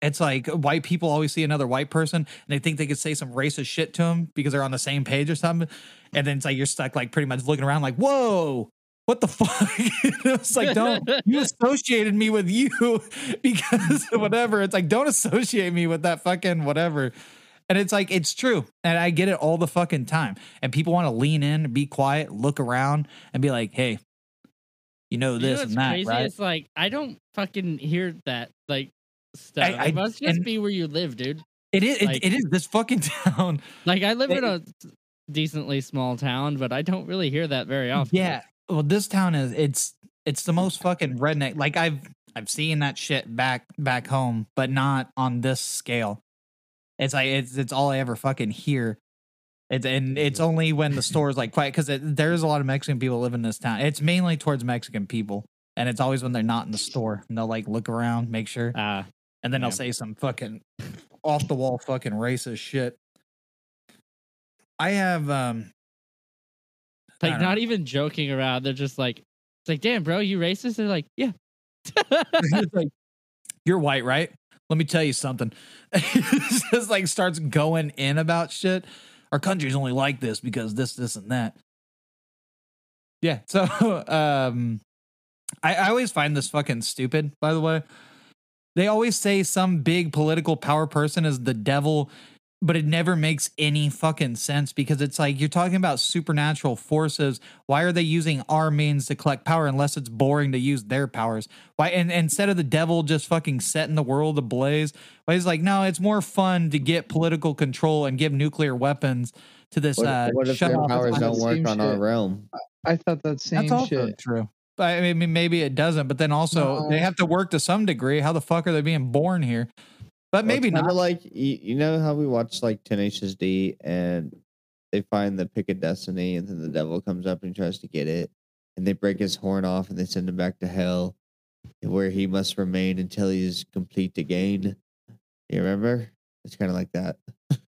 S4: it's like white people always see another white person and they think they could say some racist shit to them because they're on the same page or something, and then it's like you're stuck like pretty much looking around like, whoa. What the fuck? it's like, don't you associated me with you because whatever. It's like, don't associate me with that fucking whatever. And it's like, it's true. And I get it all the fucking time. And people want to lean in, be quiet, look around, and be like, hey, you know
S2: You
S4: this
S2: know what's
S4: and that,
S2: crazy?
S4: right?
S2: It's like I don't fucking hear that like stuff.
S4: I-
S2: it must just be where you live, dude.
S4: It is, it-
S2: like-
S4: it is this fucking town.
S2: Like I live in a decently small town, but I don't really hear that very often.
S4: Yeah. Well, this town is, it's, It's the most fucking redneck. Like I've I've seen that shit back back home, but not on this scale. It's like it's it's all I ever fucking hear. It's and it's only when the store is like quiet because there's a lot of Mexican people live in this town. It's mainly towards Mexican people, and it's always when they're not in the store and they'll like look around, make sure,
S2: Ah,
S4: and then they'll say some fucking off the wall fucking racist shit. I have um
S2: like
S4: don't know.
S2: even joking around. They're just like, it's like, damn, bro, you racist? They're like, yeah.
S4: It's like, you're white, right? Let me tell you something. It's just like starts going in about shit. Our country's only like this because this, this, and that. Yeah. So um I, I always find this fucking stupid, by the way. They always say some big political power person is the devil, but it never makes any fucking sense because it's like you're talking about supernatural forces. Why are they using our means to collect power unless it's boring to use their powers? Why and, and instead of the devil just fucking setting the world ablaze, why he's like, no, it's more fun to get political control and give nuclear weapons to this
S1: What,
S4: uh
S1: what if
S4: shut
S1: their
S4: off
S1: powers don't work
S3: same
S1: on our realm?
S3: I thought that same
S4: That's also
S3: shit.
S4: true. But I mean, maybe it doesn't. But then also, they have to work to some degree. How the fuck are they being born here? But maybe
S1: Kind
S4: not.
S1: like you, you know how we watch like Tenacious D and they find the pick of destiny, and then the devil comes up and tries to get it, and they break his horn off and they send him back to hell, where he must remain until he is complete to gain. You remember? It's kind of like that.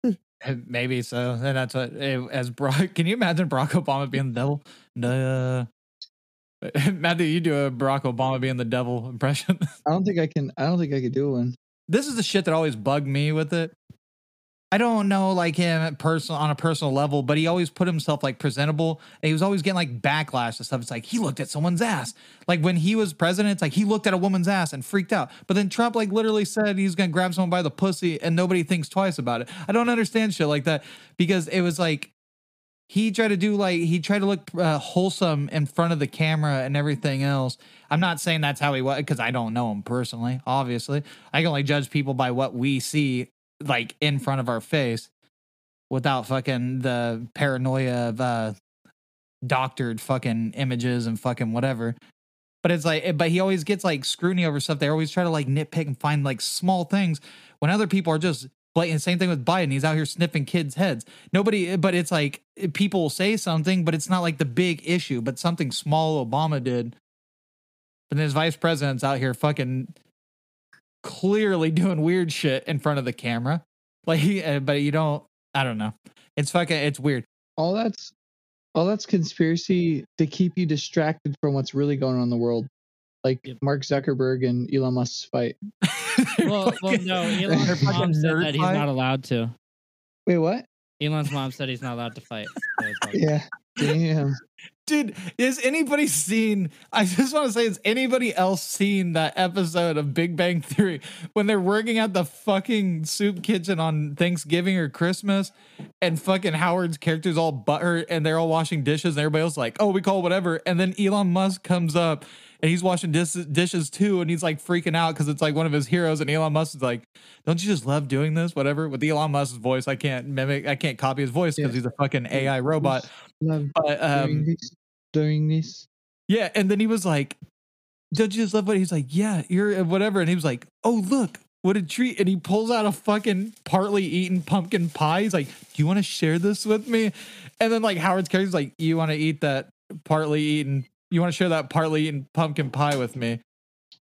S4: Uh, Maybe so. And that's what eh, as Brock. Can you imagine Barack Obama being the devil? Uh, Matthew, you do a Barack Obama being the devil impression.
S3: I don't think I can. I don't think I could do one.
S4: This is the shit that always bugged me with it. I don't know like him personal on a personal level, but he always put himself like presentable. And he was always getting like backlash and stuff. It's like he looked at someone's ass. Like when he was president, it's like he looked at a woman's ass and freaked out. But then Trump like literally said he's gonna grab someone by the pussy and nobody thinks twice about it. I don't understand shit like that because it was like he tried to do like he tried to look uh, wholesome in front of the camera and everything else. I'm not saying that's how he was because I don't know him personally. Obviously, I can only judge people by what we see like in front of our face, without fucking the paranoia of uh, doctored fucking images and fucking whatever. But it's like, but he always gets like scrutiny over stuff. They always try to like nitpick and find like small things when other people are just blatant. Same thing with Biden. He's out here sniffing kids' heads. Nobody, but it's like people say something, but it's not like the big issue, but something small Obama did. But then his vice president's out here fucking clearly doing weird shit in front of the camera. Like, he, uh, but you don't, I don't know. It's fucking, it's weird.
S3: All that's all that's conspiracy to keep you distracted from what's really going on in the world. Like
S2: Yep.
S3: Mark Zuckerberg and Elon Musk's fight.
S2: Well, well, no.
S3: They're
S2: Elon's mom said that he's
S4: fight.
S2: not allowed to.
S3: Wait, what?
S2: Elon's mom said he's not allowed to fight. So
S3: Yeah. Damn.
S4: Dude, is anybody seen? I just want to say, has anybody else seen that episode of Big Bang Theory when they're working at the fucking soup kitchen on Thanksgiving or Christmas, and fucking Howard's character's all butthurt and they're all washing dishes, and everybody else is like, "Oh, we call whatever," and then Elon Musk comes up and he's washing dis- dishes too, and he's like freaking out because it's like one of his heroes, and Elon Musk is like, "Don't you just love doing this? Whatever." With Elon Musk's voice, I can't mimic, I can't copy his voice because
S3: Yeah.
S4: he's a fucking AI robot.
S3: Love
S4: But
S3: doing
S4: um,
S3: this. Doing this.
S4: yeah, and then he was like, "Don't you just love what?" He's like, "Yeah, you're whatever," and he was like, "Oh look, what a treat!" And he pulls out a fucking partly eaten pumpkin pie. He's like, "Do you want to share this with me?" And then like Howard's character's like, "You want to eat that partly eaten? You want to share that partly eaten pumpkin pie with me?"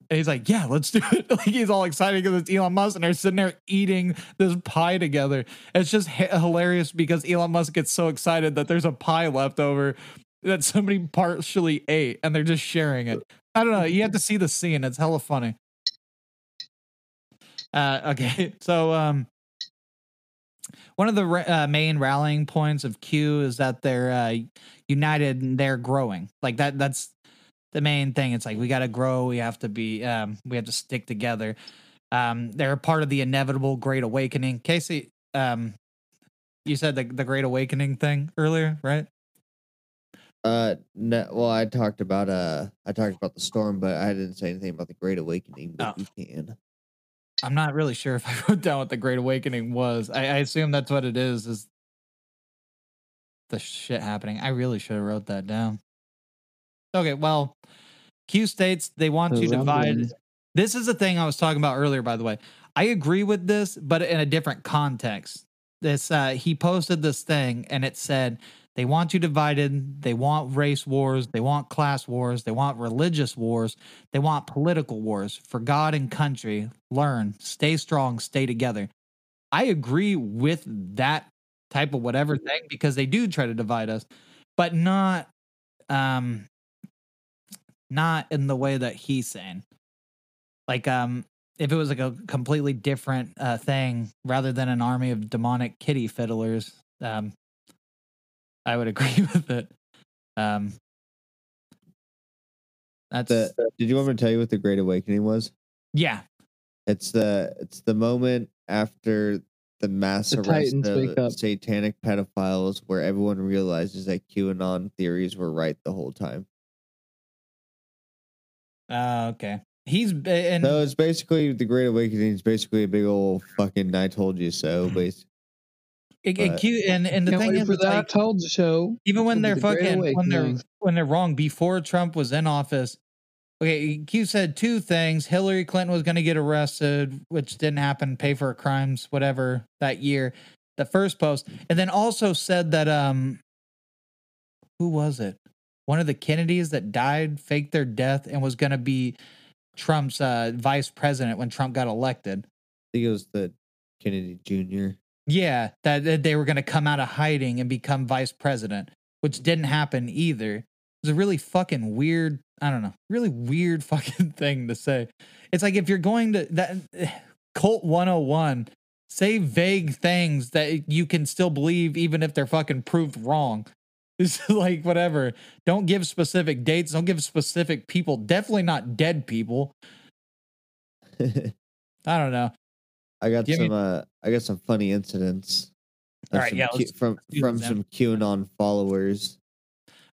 S4: And he's like, "Yeah, let's do it." Like he's all excited because it's Elon Musk, and they're sitting there eating this pie together. It's just h- hilarious because Elon Musk gets so excited that there's a pie left over that somebody partially ate, and they're just sharing it. I don't know. You have to see the scene. It's hella funny. Uh, okay, so um, one of the uh, main rallying points of Q is that they're uh, united and they're growing. Like that. That's the main thing. It's like we got to grow. We have to be. Um, we have to stick together. Um, they're a part of the inevitable Great Awakening. Casey, um, you said the the Great Awakening thing earlier, right?
S1: Uh, no, well, I talked about uh, I talked about the storm, but I didn't say anything about the Great Awakening. But
S4: Oh.
S1: you can.
S4: I'm not really sure if I wrote down what the Great Awakening was. I, I assume that's what it is. Is the shit happening? I really should have wrote that down. Okay, well, Q states they want
S3: The
S4: to divide. This is the thing I was talking about earlier, by the way. I agree with this, but in a different context. This uh, he posted this thing and it said they want you divided, they want race wars, they want class wars, they want religious wars, they want political wars. For God and country, learn, stay strong, stay together. I agree with that type of whatever thing because they do try to divide us, but not um not in the way that he's saying. Like um if it was like a completely different uh thing rather than an army of demonic kitty fiddlers, um I would agree with it. Um that's
S1: The, did you want me to tell you what the Great Awakening was?
S4: yeah.
S1: It's the it's the moment after the mass
S3: The
S1: arrest
S3: Titans wake
S1: of
S3: up.
S1: satanic pedophiles, where everyone realizes that QAnon theories were right the whole time.
S4: Uh, okay. He's b- and
S1: So it's basically the Great Awakening is basically a big old fucking "I told you so." Based,
S4: it, it
S1: but-
S4: cute and and the thing is
S3: for
S4: it's
S3: that
S4: like,
S3: told show.
S4: even when they're
S3: the
S4: fucking when they're when they're wrong before Trump was in office. Okay, Q said two things. Hillary Clinton was going to get arrested, which didn't happen, pay for her crimes, whatever that year. The first post, and then also said that um, who was it? One of the Kennedys that died faked their death and was going to be Trump's uh, vice president when Trump got elected.
S1: I think it was the Kennedy Jr.
S4: Yeah, that, that they were going to come out of hiding and become vice president, which didn't happen either. It was a really fucking weird, I don't know, really weird fucking thing to say. It's like if you're going to that cult 101, say vague things that you can still believe even if they're fucking proved wrong. It's like whatever. Don't give specific dates, don't give specific people, definitely not dead people. I don't know.
S1: I got some. Uh, I got some funny incidents.
S4: All right, yeah,
S1: Q-
S4: let's-
S1: from
S4: do
S1: from
S4: them.
S1: some QAnon followers.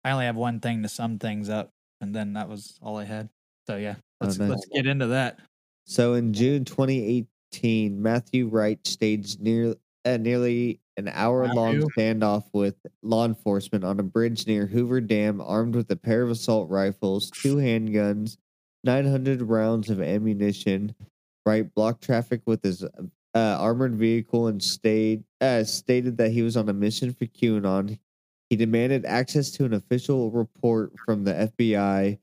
S4: I only have one thing to sum things up, and then that was all I had. So yeah,
S1: Oh,
S4: let's
S1: nice.
S4: let's get into that.
S1: So in June 2018, Matthew Wright staged near uh, nearly an hour-long standoff with law enforcement on a bridge near Hoover Dam, armed with a pair of assault rifles, two handguns, 900 rounds of ammunition. Wright blocked traffic with his uh, armored vehicle and stayed uh, stated that he was on a mission for QAnon. He demanded access to an official report from the FBI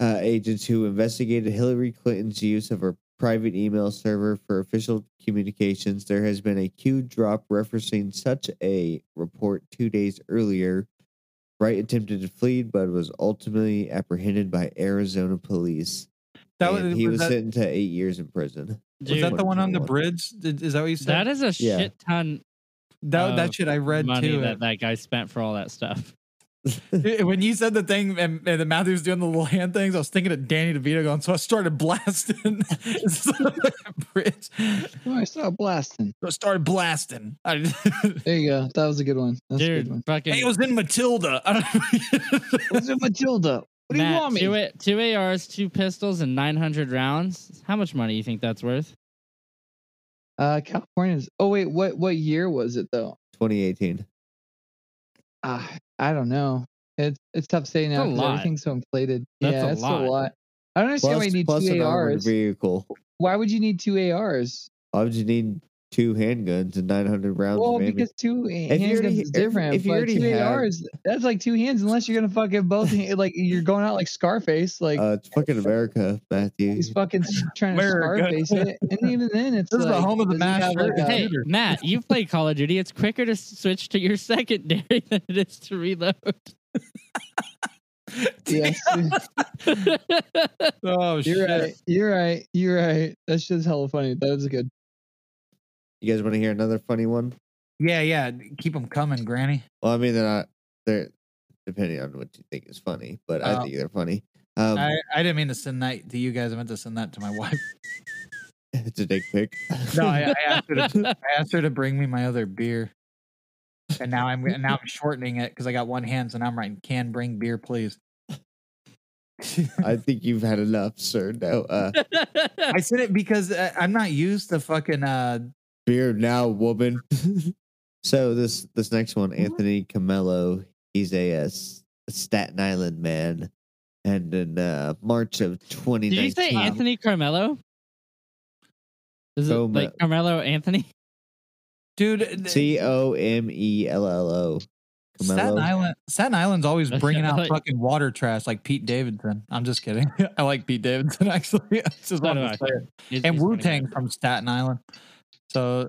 S1: uh, agents who investigated Hillary Clinton's use of her private email server for official communications. There has been a a Q drop referencing such a report two days earlier. Wright attempted to flee, but was ultimately apprehended by Arizona police.
S4: That
S1: and
S4: was,
S1: he
S4: was
S1: was
S4: that,
S1: sentenced to eight years in prison.
S4: was that the one on the bridge? Did- Is that what you said?
S2: that is a
S1: Yeah.
S2: shit ton
S4: that, that shit I read
S2: money
S4: too.
S2: that that guy spent for all that stuff.
S4: when you said the thing and, and the Matthew was doing the little hand things, I was thinking of Danny DeVito going, so I started blasting bridge.
S3: Oh, I saw blasting.
S4: So I started blasting.
S3: There you go. That was a good one. That's a good
S2: Dude,
S3: one.
S2: fucking
S4: hey, it was in Matilda. I don't
S3: What's it, Matilda? What do you want me?
S2: two, A- two ARs, two pistols, and 900 rounds. How much money do you think that's worth?
S3: Uh, California's. Oh wait, what what year was it though?
S1: 2018.
S3: Ah, I don't know. It's it's tough saying now because everything's so inflated.
S2: That's
S3: yeah,
S2: a
S3: it's
S2: lot.
S3: a lot. I don't understand why you need
S1: plus
S3: two
S1: an
S3: ARs.
S1: vehicle.
S3: Why would you need two ARs?
S1: Why would you need two handguns and 900 rounds
S3: Well,
S1: of
S3: because two
S1: you
S3: handguns
S1: already-
S3: is different.
S1: if you already
S3: two
S1: have-
S3: ARs, that's like two hands. Unless you're gonna fucking both, like you're going out like Scarface, like
S1: Uh, it's fucking America, Matthew.
S3: he's fucking trying to
S4: America.
S3: Scarface it. And even then, it's
S4: This is the home of the
S3: does
S4: master.
S3: like, a-
S2: Hey, Matt, you play Call of Duty. It's quicker to switch to your secondary than it is to reload.
S3: yes,
S4: oh,
S3: you're
S4: shit.
S3: right. You're right. You're right. That's just hella funny. That was good.
S1: You guys want to hear another funny one?
S4: Yeah, yeah. Keep them coming, Granny.
S1: Well, I mean, they're not. They're depending on what you think is funny, but I
S4: Oh.
S1: think they're funny. Um,
S4: I, I didn't mean to send that to you guys. I meant to send that to my wife.
S1: it's a dick pic.
S4: No, I, I asked her to I asked her to bring me my other beer, and now I'm now I'm shortening it because I got one hand, so now I'm writing "can bring beer, please."
S1: I think you've had enough, sir. No, uh,
S4: I said it because uh, I'm not used to fucking. uh
S1: beer now, woman. so this this next one, Anthony Comello. He's a, uh, S- Staten Island man. And in uh, March of 2019,
S2: Did you say Anthony Carmelo? Is it
S1: Come-
S2: like Carmelo Anthony?
S4: Dude, th-
S1: C O M E L L O.
S4: Staten Island, Staten Island's always bringing out fucking water trash like Pete Davidson. I'm just kidding. I like Pete Davidson actually. I just
S2: So
S4: wanted
S2: I. He's-
S4: and Wu Tang from Staten Island. So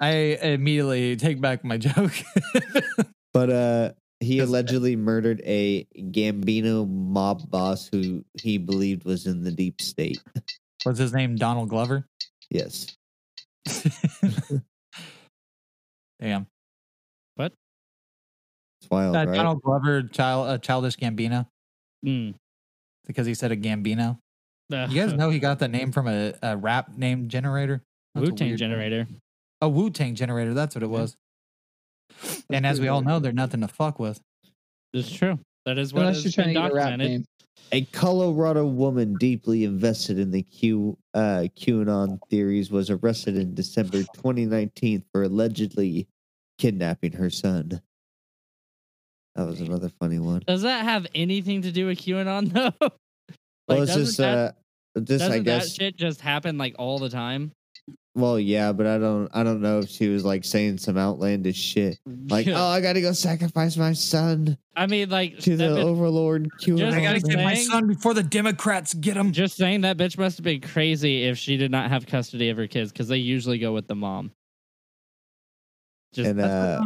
S4: I immediately take back my joke.
S1: But uh, he allegedly murdered a Gambino mob boss who he believed was in the deep state.
S4: What's his name? Donald Glover.
S1: Yes.
S4: Damn. What?
S1: It's wild,
S4: Uh,
S1: right?
S4: Donald Glover, child, uh, childish Gambino,
S2: Mm.
S4: because he said a Gambino.
S2: Uh,
S4: You guys know he got that name from a, a rap name generator. That's a
S2: Wu Tang
S4: weird name.
S2: generator.
S4: A Wu Tang generator. That's what it
S2: Yeah.
S4: was. and as we all know, they're nothing to fuck with.
S2: It's true. That is what
S3: Unless
S2: has
S3: you're trying
S2: been
S3: to a rap name.
S1: A Colorado woman deeply invested in the Q uh, QAnon theories was arrested in December 2019 for allegedly kidnapping her son. That was another funny one.
S2: Does that have anything to do with QAnon though? like,
S1: well, it's
S2: doesn't
S1: just
S2: that,
S1: uh, just I
S2: doesn't
S1: guess.
S2: that shit just happen like all the time?
S1: Well, yeah, but I don't I don't know if she was like saying some outlandish shit, like
S2: Yeah.
S1: oh I got to go sacrifice my son
S2: I mean, like
S1: to
S2: that
S1: the
S2: bitch-
S1: overlord QAnon.
S4: I gotta
S2: Just
S4: get my
S2: saying-
S4: son before the Democrats get him.
S2: just saying that bitch must have been crazy if she did not have custody of her kids because they usually go with the mom. Just
S1: and uh,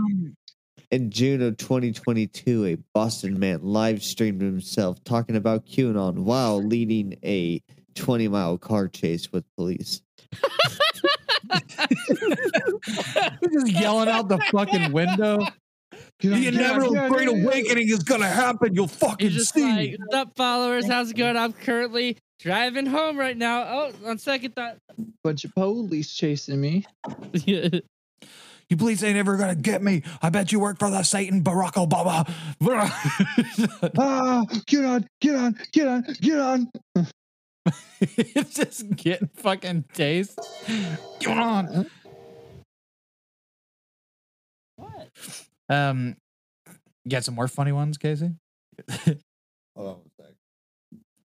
S1: in June of 2022, a Boston man live streamed himself talking about QAnon while leading a 20 mile car chase with police.
S4: He's just yelling out the fucking window. The inevitable
S3: get
S4: great awakening is gonna happen. You'll fucking
S2: He's just
S4: see.
S2: like, "What's up, followers? How's it going? I'm currently driving home right now. Oh, on second thought,
S3: Bunch of police chasing me.
S4: you police ain't ever gonna get me. I bet you work for the Satan Barack Obama.
S3: Ah, get on, get on, get on, get on.
S4: It's just getting fucking taste. Get on.
S2: what?
S4: Um, you got some more funny ones, Casey?
S1: Hold on one sec.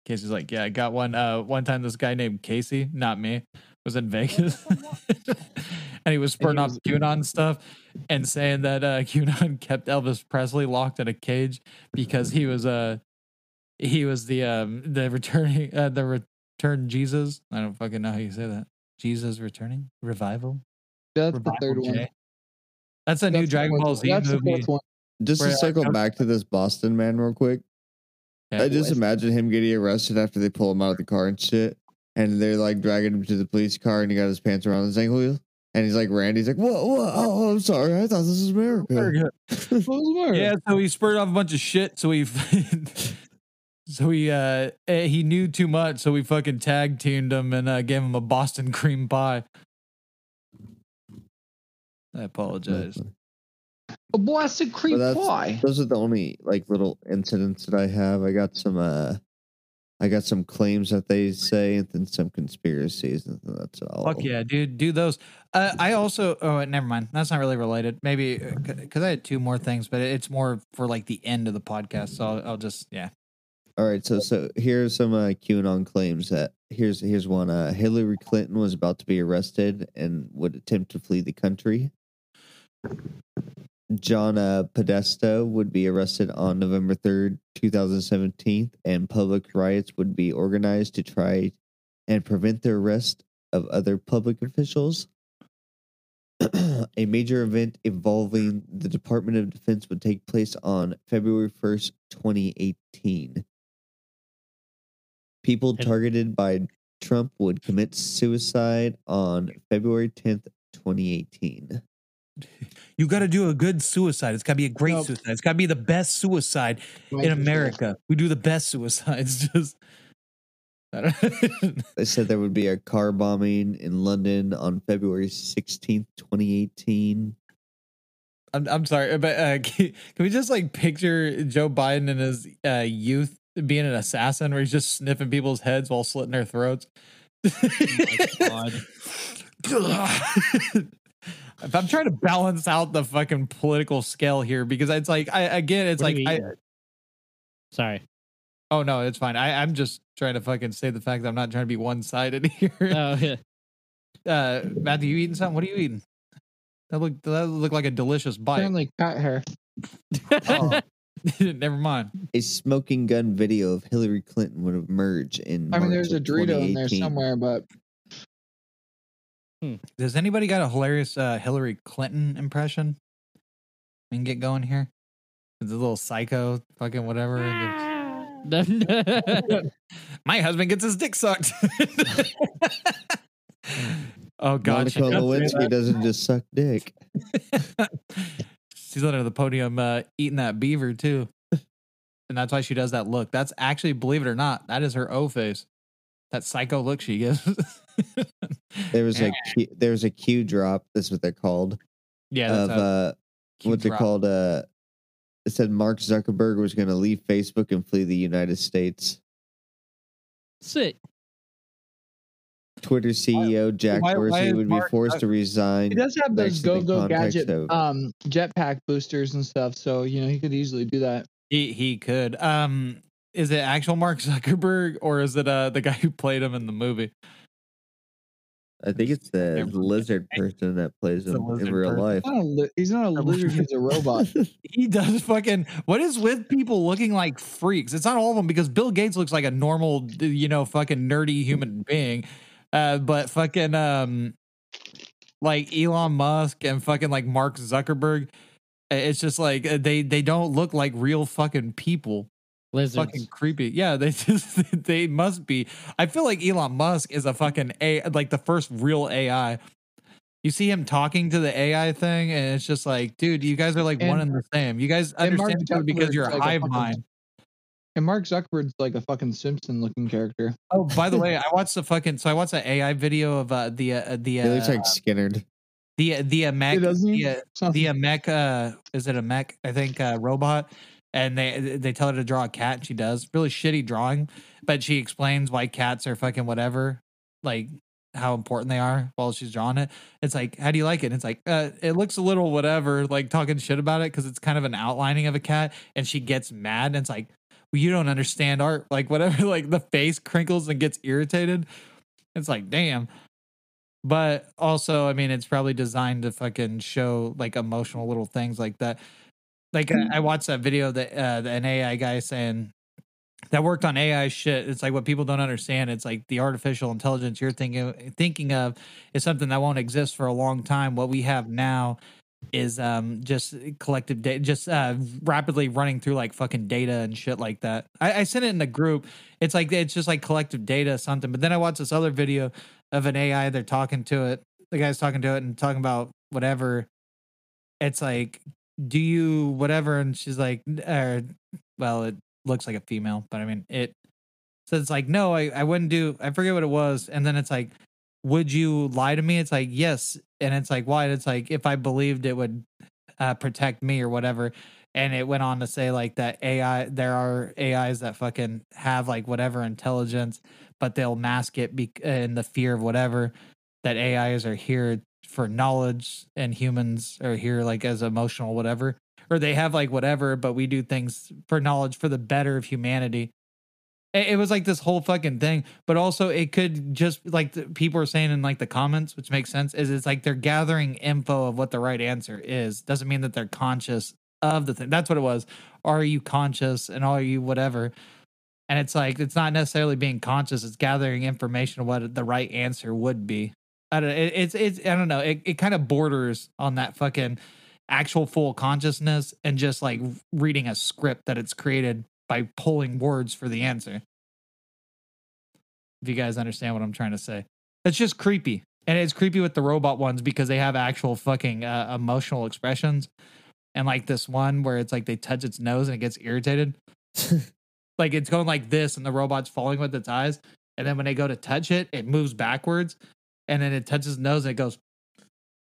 S4: Casey's like, yeah, I got one. Uh, one time this guy named Casey, not me, was in Vegas, and he was spurting off QAnon stuff and saying that uh, QAnon kept Elvis Presley locked in a cage because he was uh he was the um the returning uh, the return Jesus. I don't fucking know how you say that. Jesus returning revival.
S3: That's the
S4: Revival
S3: third one.
S4: That's a new
S3: That's the
S4: Dragon Ball. Z
S3: That's
S4: movie.
S1: Just to
S4: Coach-
S1: back to this Boston man real quick.
S4: Yeah.
S1: I just imagine him getting arrested after they pull him out of the car and shit. And they're like dragging him to the police car and he got his pants around his ankle. And he's like, Randy's like, whoa, whoa, oh, oh I'm sorry. I thought this was America.
S3: The matter?
S4: Yeah, so he spurred off a bunch of shit. So he, so he, uh, eh, he knew too much. So we fucking tag teamed him and uh, gave him a Boston cream pie. I apologize.
S3: A blasted creep
S1: Well, that's-
S3: pie.
S1: Those are the only like little incidents that I have. I got some uh I got some claims that they say and then some conspiracies and that's all.
S4: Fuck yeah, dude, do those. Uh, I also, oh, never mind. That's not really related. Maybe because I had two more things, but it's more for like the end of the podcast. So I'll, I'll just, yeah.
S1: All right, so so here's some uh, QAnon claims that here's here's one. Uh, Hillary Clinton was about to be arrested and would attempt to flee the country. John uh, Podesta would be arrested on November third, two thousand seventeen, and public riots would be organized to try and prevent the arrest of other public officials. A major event involving the Department of Defense would take place on February first, twenty eighteen. People targeted by Trump would commit suicide on February 10th, 2018.
S4: You got to do a good suicide. It's got to be a great
S3: Nope.
S4: suicide. It's got to be the best suicide in America. We do the best suicides. Just, I
S1: They said there would be a car bombing in London on February 16th, 2018.
S4: I'm, I'm sorry, but uh, can, can we just like picture Joe Biden in his uh, youth being an assassin, where he's just sniffing people's heads while slitting their throats?
S2: God.
S4: if I'm trying to balance out the fucking political scale here, because it's like I again, it's
S2: What
S4: like I.
S2: Sorry.
S4: Oh no, it's fine. I, I'm just trying to fucking say the fact that I'm not trying to be one sided here.
S2: Oh yeah.
S4: Uh, Matthew, you eating something? What are you eating? That look that look like a delicious bite.
S3: Apparently, cat hair.
S4: Oh, never mind.
S1: A smoking gun video of Hillary Clinton would emerge in.
S3: I mean,
S1: March
S3: there's a
S1: of
S3: Dorito in there
S1: 2018.
S3: somewhere, but
S4: Does anybody got a hilarious uh, Hillary Clinton impression? We can get going here. It's a little psycho, fucking whatever. My husband gets his dick sucked. oh God,
S1: Monica
S4: does
S1: Lewinsky doesn't just suck dick.
S4: That. She's under the podium uh, eating that beaver too, and that's why she does that look. That's actually, believe it or not, that is her O face. That psycho look she gives.
S1: There was a Q, there was a Q drop. That's what they're called.
S4: yeah,
S1: of
S4: that's a
S1: uh,
S4: cute
S1: what's it called? Uh, it said Mark Zuckerberg was going to leave Facebook and flee the United States.
S2: Sick.
S1: Twitter CEO Jack
S4: why- why
S1: Dorsey
S4: is
S1: would be forced
S4: Zuck-
S1: to resign.
S3: he does have those
S1: to
S3: go-go gadget
S1: of-
S3: um jetpack boosters and stuff. So you know he could easily do that.
S4: He he could. Um, is it actual Mark Zuckerberg or is it uh the guy who played him in the movie?
S1: I think it's the lizard person that plays him in real
S4: person.
S1: life.
S3: Not a li- he's not a lizard. He's a robot.
S4: He does fucking. What is with people looking like freaks? It's not all of them because Bill Gates looks like a normal, you know, fucking nerdy human being. Uh, but fucking um, like Elon Musk and fucking like Mark Zuckerberg, it's just like uh, they they don't look like real fucking people.
S2: Lizards.
S4: Fucking creepy. Yeah, they just they must be. I feel like Elon Musk is a fucking a like the first real AI. You see him talking to the AI thing, and it's just like, dude, you guys are like one
S3: And-
S4: and the same. You guys understand each other because you're a
S3: like
S4: hive
S3: fucking-
S4: mind.
S3: And Mark Zuckerberg's like a fucking Simpson-looking character.
S4: Oh, by the way, I watched the fucking. So I watched an AI video of uh, the uh, the
S1: He looks
S4: uh,
S1: like Skinner.
S4: the the uh, mech
S3: doesn't
S4: the, uh, the uh, mech uh is it a mech i think uh robot and they they tell her to draw a cat and she does really shitty drawing but she explains why cats are fucking whatever like how important they are while she's drawing it it's like how do you like it and it's like uh it looks a little whatever like talking shit about it because it's kind of an outlining of a cat and she gets mad and it's like well you don't understand art. Like whatever like the face crinkles and gets irritated. It's like damn. But also i mean it's probably designed to fucking show like emotional little things like that. Like I, I watched that video that uh the, an ai guy saying that worked on ai shit. It's like what people don't understand. It's like the artificial intelligence you're thinking thinking of is something that won't exist for a long time. What we have now is um just collective data just uh rapidly running through like fucking data and shit like that. I, I sent it in the group. It's like it's just like collective data something. But then i watched this other video of an ai they're talking to it the guy's talking to it and talking about whatever. It's like do you whatever? And she's like er, well it looks like a female but i mean it so it's like no I, I wouldn't do i forget what it was. And then it's like would you lie to me? It's like yes and it's like why it's like if i believed it would uh, protect me or whatever and it went on to say like that ai there are ais that fucking have like whatever intelligence but they'll mask it be- in the fear of whatever that ais are here for knowledge and humans are here like as emotional whatever or they have like whatever but we do things for knowledge for the better of humanity it, was like this whole fucking thing but also it could just like the, people are saying in like the comments which makes sense is it's like they're gathering info of what the right answer is. Doesn't mean that they're conscious of the thing. That's what it was. Are you conscious and are you whatever? And it's like it's not necessarily being conscious it's gathering information of what the right answer would be. I don't it, it's it's I don't know it, it kind of borders on that fucking actual full consciousness and just like reading a script that it's created by pulling words for the answer. If you guys understand what I'm trying to say, it's just creepy, and it's creepy with the robot ones because they have actual fucking uh, emotional expressions, and like this one where it's like they touch its nose and it gets irritated, like it's going like this, and the robot's falling with its eyes, and then when they go to touch it, it moves backwards, and then it touches the nose and it goes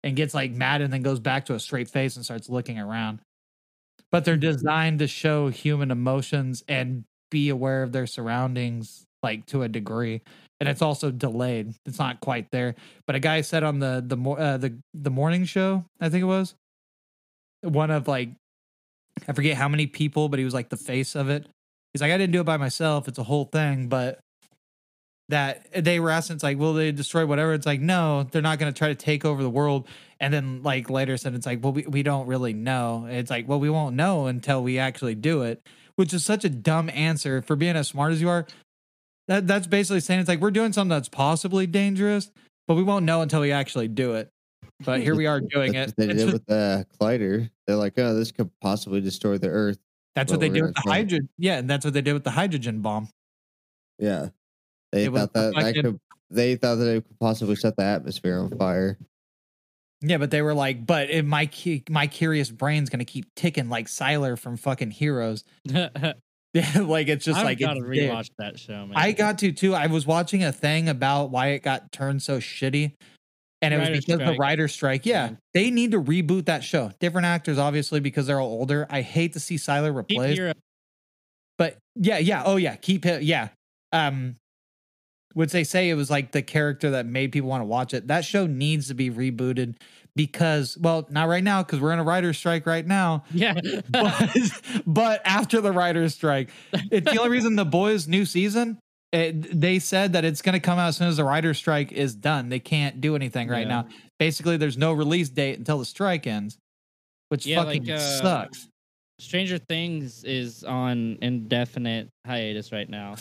S4: and gets like mad and then goes back to a straight face and starts looking around. But they're designed to show human emotions and be aware of their surroundings like to a degree. And it's also delayed. It's not quite there. But a guy said on the the uh, the the morning show, I think it was, one of like I forget how many people, but he was like the face of it. He's like, I didn't do it by myself. It's a whole thing, but that they were asking, it's like, will they destroy whatever? It's like, no, they're not going to try to take over the world. And then like later said, it's like, well, we, we don't really know. It's like, well, we won't know until we actually do it, which is such a dumb answer for being as smart as you are. That that's basically saying it's like we're doing something that's possibly dangerous, but we won't know until we actually do it. But here we are doing it.
S1: They did with the collider. They're like, oh, this could possibly destroy the Earth.
S4: That's
S1: what
S4: they did with the hydrogen. Yeah, and that's what they did with the hydrogen bomb.
S1: Yeah, they
S4: It
S1: thought that, that could. They thought that it could possibly set the atmosphere on fire.
S4: Yeah, but they were like, but if my my curious brain's gonna keep ticking like Sylar from fucking Heroes. Yeah, like it's just like.
S2: I've
S4: like
S2: got to
S4: it's there.
S2: rewatch that show, man.
S4: I got to too. I was watching a thing about why it got turned so shitty. And it was
S2: Writer
S4: because the
S2: strike.
S4: writer strike. Yeah.
S2: Yeah.
S4: They need to reboot that show. Different actors, obviously, because they're all older. I hate to see
S2: Sylar
S4: replaced. But yeah, yeah. Oh yeah. Keep it. Yeah. Um, would they say it was like the character that made people want to watch it? That show needs to be rebooted because, well, not right now because we're in a writer's strike right now.
S2: Yeah.
S4: But, but after the writer's strike, it's the only reason the boys' new season. It, they said that it's going to come out as soon as the writer's strike is done. They can't do anything right
S2: Yeah.
S4: now. Basically, there's no release date until the strike ends, which
S2: Yeah,
S4: fucking
S2: like, uh,
S4: sucks.
S2: Stranger Things is on indefinite hiatus right now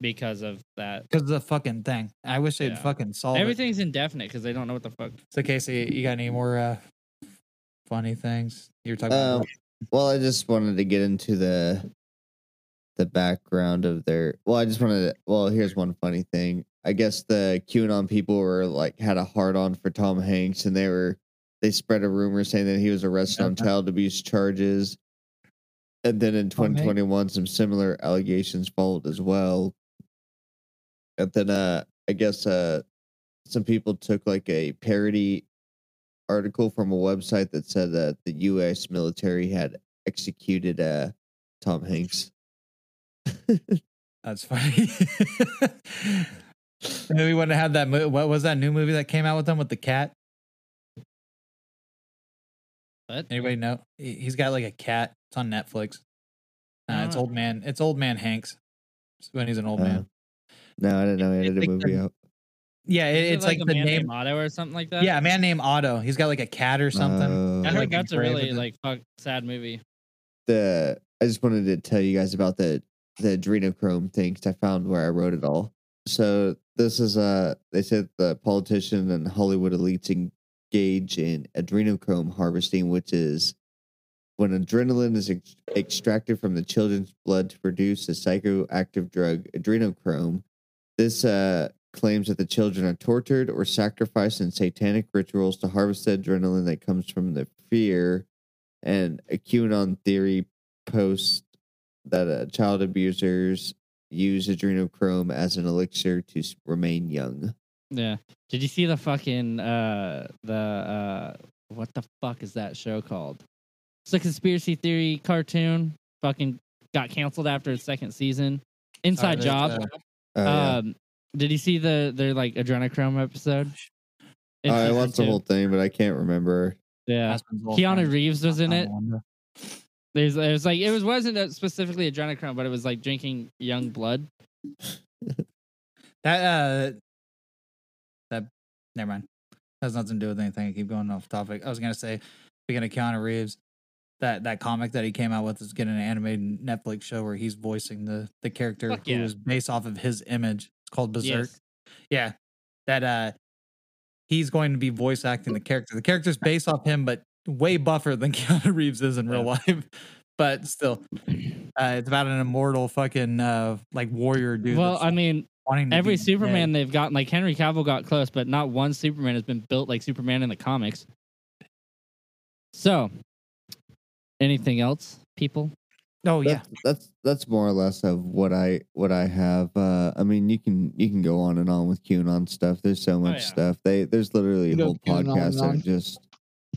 S2: because of that.
S4: Because of the fucking thing. I wish they'd
S2: Yeah.
S4: fucking solve it.
S2: Everything's indefinite because they don't know what the fuck.
S4: So Casey, you got any more uh funny things you're talking
S1: Um,
S4: about?
S1: well, I just wanted to get into the the background of their. Well, I just wanted. To, well, here's one funny thing. I guess the QAnon people were like had a hard on for Tom Hanks, and they were they spread a rumor saying that he was arrested on child abuse charges. And then in
S3: Tom Hanks.
S1: 2021, some similar allegations followed as well. And then, uh, I guess, uh, some people took like a parody article from a website that said that the U.S. military had executed uh, Tom Hanks.
S4: That's funny. and then we wouldn't have that. Mo- what was that new movie that came out with them with the cat?
S2: What?
S4: Anybody know? He- He's got like a cat. It's on Netflix. Uh, it's
S2: Ah.
S4: old man. It's old man Hanks. It's when he's an old
S1: Uh,
S4: man.
S1: No, I didn't know he
S4: It's
S1: had a movie
S4: the-
S1: out.
S4: Yeah, it,
S2: Is it
S4: it's like,
S2: a
S4: the
S2: man
S4: name.
S2: named Otto or something like that.
S4: Yeah, a man named Otto. He's got like a cat or something.
S1: Uh,
S2: I heard
S4: like
S2: that's a really like fuck sad movie.
S1: the I just wanted to tell you guys about the the adrenochrome thing 'cause I found where I wrote it all. So this is uh they said the politician and Hollywood elites engage in adrenochrome harvesting, which is when adrenaline is ex- extracted from the children's blood to produce a psychoactive drug, adrenochrome. This uh, claims that the children are tortured or sacrificed in satanic rituals to harvest the adrenaline that comes from the fear and a QAnon theory post that uh, child abusers use adrenochrome as an elixir to remain young.
S2: Yeah. Did you see the fucking uh the uh what the fuck is that show called? It's a conspiracy theory cartoon. Fucking got canceled after its second season. Inside
S4: that's,
S2: Job.
S4: uh,
S1: yeah.
S2: um did you see the their like adrenochrome episode? In
S1: I
S2: season
S1: watched the whole thing, but I can't remember.
S2: Yeah.
S4: Aspen's
S2: Keanu
S4: friend.
S2: Reeves was in it.
S4: Wanda.
S2: There's it was like it was wasn't uh, specifically adrenochrome, but it was like drinking young blood.
S4: That uh that never mind. Has nothing to do with anything. I keep going off topic. I was gonna say, speaking of Keanu Reeves, that that comic that he came out with is getting an animated Netflix show where he's voicing the the character
S2: Fuck
S4: who
S2: yeah.
S4: is based off of his image. It's called Berserk.
S2: Yes.
S4: Yeah. That uh he's going to be voice acting the character. The character's based off him, but way buffer than Keanu Reeves is in real life. But still, uh, it's about an immortal fucking uh, like warrior dude.
S2: well, I mean,
S4: wanting to
S2: every
S4: be dead.
S2: Superman they've gotten like Henry Cavill got close, but not one Superman has been built like Superman in the comics. So, anything else, people?
S4: Oh yeah,
S1: That's, that's that's more or less of what I what I have. Uh, I mean, you can you can go on and on with QAnon stuff. There's so much
S2: Oh, yeah.
S1: stuff. They there's literally
S3: You go
S1: whole
S3: QAnon
S1: podcasts that are just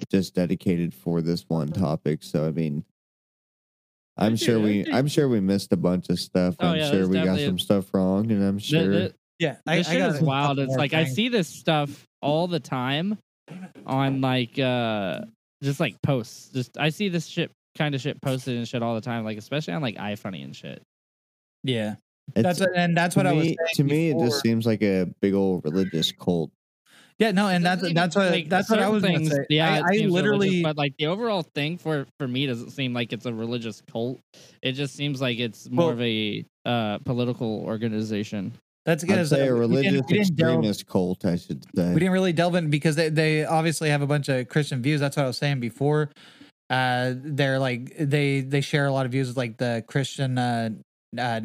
S1: just dedicated for this one topic. So I mean, I'm sure we I'm sure we missed a bunch of stuff.
S2: Oh,
S1: I'm
S2: yeah,
S1: sure we got
S2: definitely a-
S1: some stuff wrong, and I'm sure.
S2: the-
S4: yeah.
S2: this shit
S4: got
S2: is wild. It's
S4: more
S2: like I see this stuff all the time on like uh just like posts. Just I see this shit kind of shit posted and shit all the time, like especially on like iFunny and shit.
S4: Yeah,
S1: It's-
S4: that's what, and that's
S1: to
S4: what I was
S1: me,
S4: saying
S1: to me, it just seems like a big old religious cult.
S4: Yeah no, and that's that's what
S2: like,
S4: that's what I
S2: certain
S4: was gonna
S2: things,
S4: say.
S2: Yeah,
S4: I, I literally
S2: but like the overall thing for for me doesn't seem like it's a religious cult. It just seems like it's more
S4: Well-
S2: of a uh, political organization.
S4: that's
S1: I'd say a
S4: we didn't-
S1: religious
S4: we didn't delve-
S1: extremist cult, I should say.
S4: we didn't really delve in because they, they obviously have a bunch of Christian views. That's what I was saying before. Uh, they're like they they share a lot of views with like the Christian uh, uh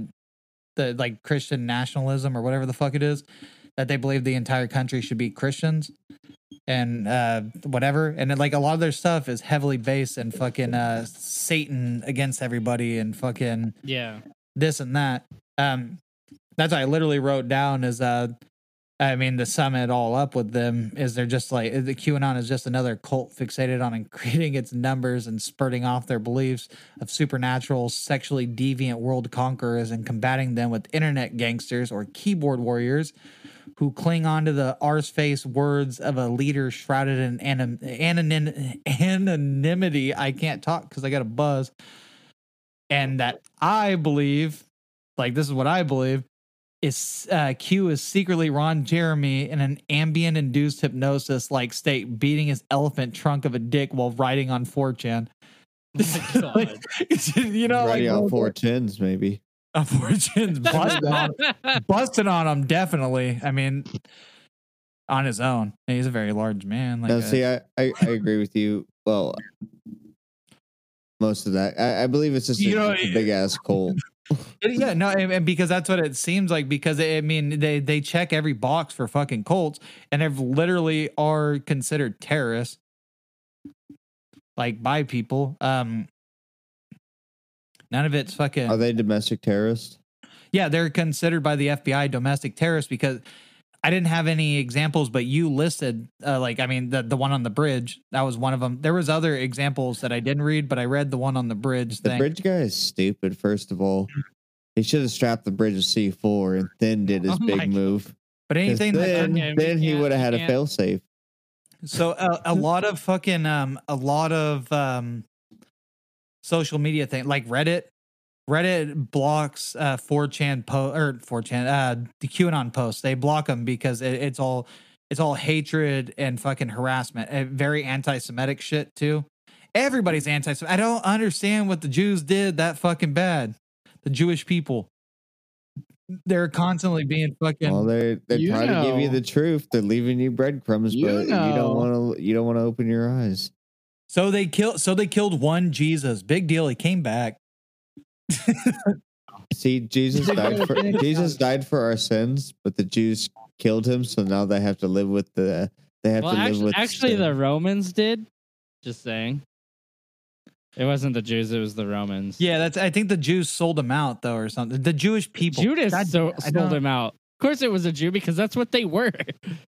S4: the like Christian nationalism or whatever the fuck it is that they believe the entire country should be Christians and uh whatever. And then, like a lot of their stuff is heavily based in fucking uh Satan against everybody and fucking
S2: Yeah,
S4: this and that. Um, that's what I literally wrote down is uh, I mean, to sum it all up with them is they're just like the QAnon is just another cult fixated on increasing its numbers and spurting off their beliefs of supernatural, sexually deviant world conquerors and combating them with internet gangsters or keyboard warriors who cling on to the arse face words of a leader shrouded in anon- anonym- anonymity. I can't talk because I got a buzz. And that I believe, like this is what I believe, is uh, Q is secretly Ron Jeremy in an Ambien induced hypnosis like state, beating his elephant trunk of a dick while riding on 4chan.
S2: Oh
S4: Like, you know,
S1: riding
S4: like
S1: on four tens, maybe.
S4: on 4chan's busting on, busting on him, definitely. I mean, on his own. He's a very large man. Like
S1: now,
S4: uh,
S1: see, I, I, I agree with you. Well, most of that. I, I believe it's just
S4: You
S1: a,
S4: know,
S1: big ass cult.
S4: yeah, no, and, and because that's what it seems like. Because I mean, they they check every box for fucking cults, and they literally are considered terrorists, like by people. Um, none of it's fucking.
S1: Are they domestic terrorists?
S4: Yeah, they're considered by the FBI domestic terrorists because I didn't have any examples, but you listed uh, like I mean the the one on the bridge that was one of them. There was other examples that I didn't read, but I read the one on the bridge.
S1: The
S4: thing.
S1: bridge guy is stupid. First of all, he should have strapped the bridge to C four and then did his
S2: Oh
S1: big move.
S4: But anything that
S1: then,
S2: Okay,
S1: then he would have had a
S2: can't-
S1: fail safe.
S4: So a, a lot of fucking um a lot of um social media thing like Reddit. Reddit blocks uh 4chan po or 4chan uh the QAnon posts. They block them because it, it's all it's all hatred and fucking harassment. And very anti-Semitic shit too. Everybody's anti Semitic. I don't understand what the Jews did that fucking bad. The Jewish people. They're constantly being fucking
S1: Well, they're they're
S3: You
S1: trying to give you the truth. They're leaving you breadcrumbs,
S3: You
S1: but you don't want to. You don't want to open your eyes.
S4: So they killed. So they killed one Jesus. Big deal. He came back.
S1: See, Jesus died for Jesus died for our sins, but the Jews killed him, so now they have to live with the. They have
S2: well,
S1: to live
S2: actually,
S1: with.
S2: actually the. Romans did. Just saying. It wasn't the Jews; it was the Romans.
S4: Yeah, that's. I think the Jews sold him out though, or something. The Jewish people.
S2: Judas
S4: God-
S2: so,
S4: I
S2: sold him out. Of course, it was a Jew because that's what they were.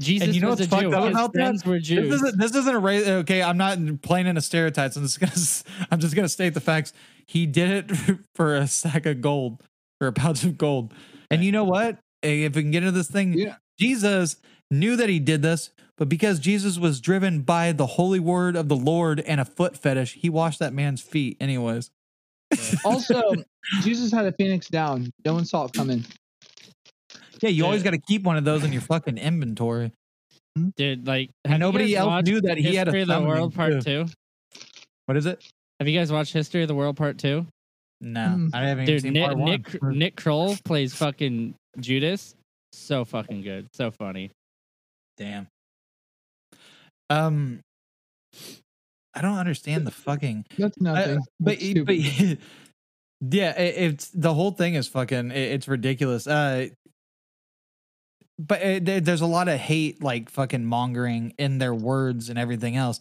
S2: Jesus
S4: you know
S2: was
S4: what's
S2: a
S4: fucked
S2: Jew.
S4: up
S2: His
S4: about that?
S2: were
S4: This
S2: Jews.
S4: isn't. This isn't a race. Okay, I'm not playing in a stereotypes. I'm just gonna. s- I'm just gonna state the facts. He did it for a sack of gold, for a pouch of gold. And you know what? If we can get into this thing,
S3: Yeah.
S4: Jesus knew that he did this, but because Jesus was driven by the holy word of the Lord and a foot fetish, he washed that man's feet, anyways.
S3: Also, Jesus had a phoenix down. No one saw it coming.
S4: Yeah, you always got to keep one of those in your fucking inventory.
S2: Dude, like
S4: And
S2: have you
S4: nobody
S2: guys
S4: else knew that he had a
S2: History of the World Part
S4: too.
S2: Two.
S4: What is it?
S2: Have you guys watched History of the World Part Two?
S4: No,
S3: Mm.
S4: I haven't even
S2: Dude,
S4: seen
S2: Nick
S4: part one.
S2: Nick Nick Kroll plays fucking Judas. So fucking good. So funny.
S4: Damn. Um, I don't understand the fucking.
S3: That's
S4: I-
S3: nothing.
S4: but
S3: That's
S4: but yeah, it, it's the whole thing is fucking. It, it's ridiculous. Uh, but it, there's a lot of hate, like fucking mongering in their words and everything else.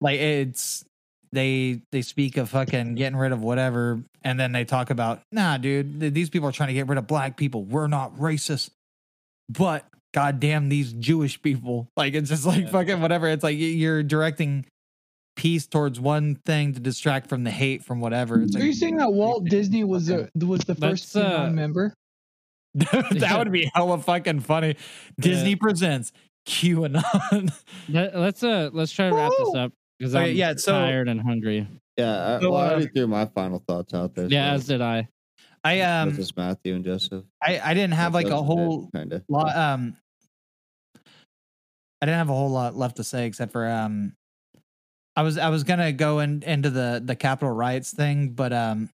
S4: Like it's they they speak of fucking getting rid of whatever, and then they talk about nah, dude. th- These people are trying to get rid of black people. We're not racist, but goddamn these Jewish people. Like it's just like
S2: Yeah.
S4: fucking whatever. It's like you're directing peace towards one thing to distract from the hate from whatever. It's
S3: Are you saying that Walt Disney was the was the first
S2: uh,
S3: member?
S4: That would be hella fucking funny. Disney presents QAnon.
S2: Let, us uh let's try to wrap this up because
S4: Okay,
S2: I'm
S4: yeah, so-
S2: tired and hungry.
S1: Yeah, I,
S4: So,
S1: well, I
S4: uh,
S1: already threw my final thoughts out there.
S2: Yeah,
S1: so-
S2: as did I.
S4: I um
S1: Moses Matthew and Joseph.
S4: I I didn't have like a whole
S1: kind of.
S4: lot um I didn't have a whole lot left to say except for um I was I was gonna go in, into the the capital riots thing, but um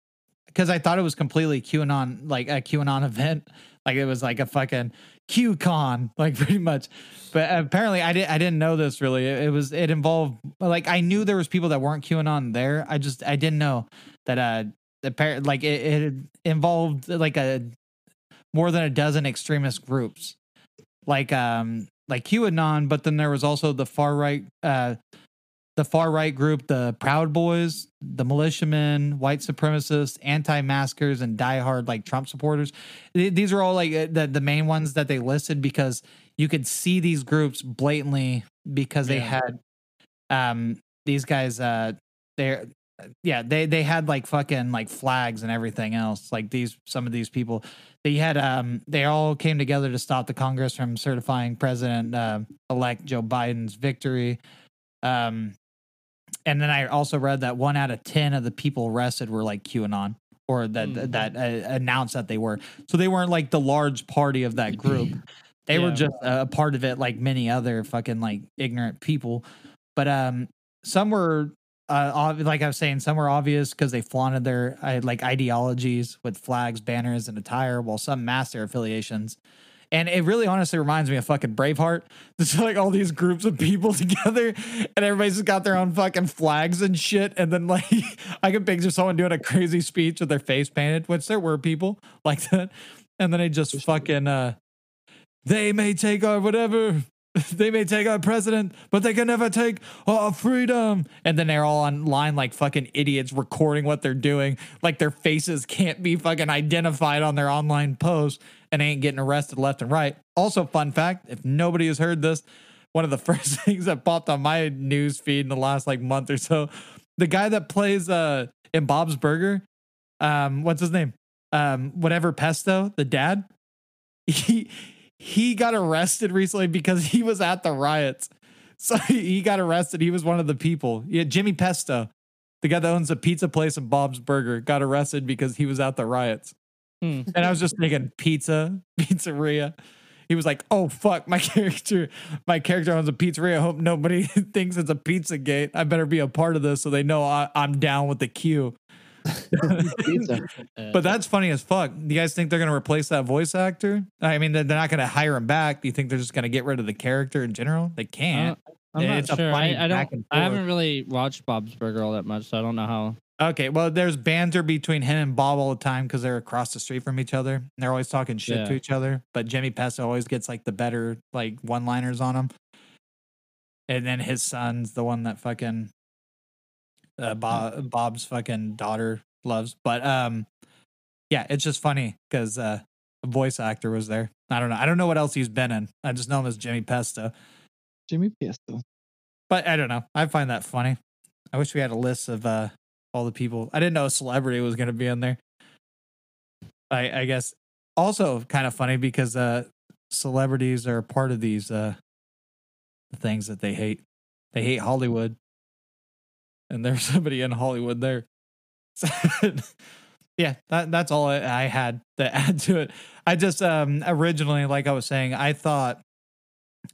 S4: because I thought it was completely QAnon like a QAnon event, like it was like a fucking QCon, like pretty much. But apparently I didn't I didn't know this really. It, it was it involved like I knew there was people that weren't QAnon there. I just I didn't know that uh the like it, it involved like a more than a dozen extremist groups like um like QAnon, but then there was also the far right uh the far right group, the Proud Boys, the militiamen, white supremacists, anti-maskers, and diehard like Trump supporters. These are all like uh, the the main ones that they listed because you could see these groups blatantly because they
S2: Yeah.
S4: had um these guys uh they're yeah they they had like fucking like flags and everything else like these some of these people they had um they all came together to stop the congress from certifying president uh, elect joe biden's victory um and then i also read that one out of ten of the people arrested were like qanon or that
S2: Mhm.
S4: that uh, announced that they were. So they weren't like the large party of that group. They were just a, a part of it like many other fucking like ignorant people. But um some were uh, ob- like I was saying, some were obvious because they flaunted their uh, like ideologies with flags, banners, and attire, while some masked their affiliations. And it really honestly reminds me of fucking Braveheart. There's like all these groups of people together, and everybody's got their own fucking flags and shit. And then like I can picture someone doing a crazy speech with their face painted, which there were people like that. And then they just fucking uh they may take our whatever they may take our president, but they can never take our freedom. And then they're all online like fucking idiots recording what they're doing. Like their faces can't be fucking identified on their online posts and ain't getting arrested left and right. Also, fun fact if nobody has heard this, one of the first things that popped on my news feed in the last like month or so, the guy that plays uh in Bob's Burger, um, what's his name? Um, whatever Pesto, the dad. He he got arrested recently because he was at the riots. So he got arrested. He was one of the people. Yeah, Jimmy Pesto, the guy that owns a pizza place in Bob's Burger, got arrested because he was at the riots.
S2: Hmm.
S4: And I was just thinking pizza, pizzeria. He was like, "Oh fuck, my character, my character owns a pizzeria. I hope nobody thinks it's a pizza gate. I better be a part of this so they know I, I'm down with the queue."
S3: Pizza.
S2: Uh,
S4: But that's funny as fuck. Do you guys think they're going to replace that voice actor? I mean, they're they're not going to hire him back. Do you think they're just going to get rid of the character in general? They can't.
S2: I'm not
S4: it's a
S2: sure. I, I don't. I haven't really watched Bob's Burger all that much, so I don't know how.
S4: Okay, well, there's banter between him and Bob all the time because they're across the street from each other. And they're always talking shit to each other. But Jimmy Pesto always gets like the better like one liners on him. And then his son's the one that fucking uh, Bob, Bob's fucking daughter loves. But um, yeah, it's just funny because uh, a voice actor was there. I don't know. I don't know what else he's been in. I just know him as Jimmy Pesto.
S3: Jimmy Pesto.
S4: But I don't know. I find that funny. I wish we had a list of uh all the people. I didn't know a celebrity was going to be in there. I I guess also kind of funny because uh celebrities are part of these uh things that they hate. They hate Hollywood. And there's somebody in Hollywood there. yeah, that that's all I, I had to add to it. I just um originally like I was saying, I thought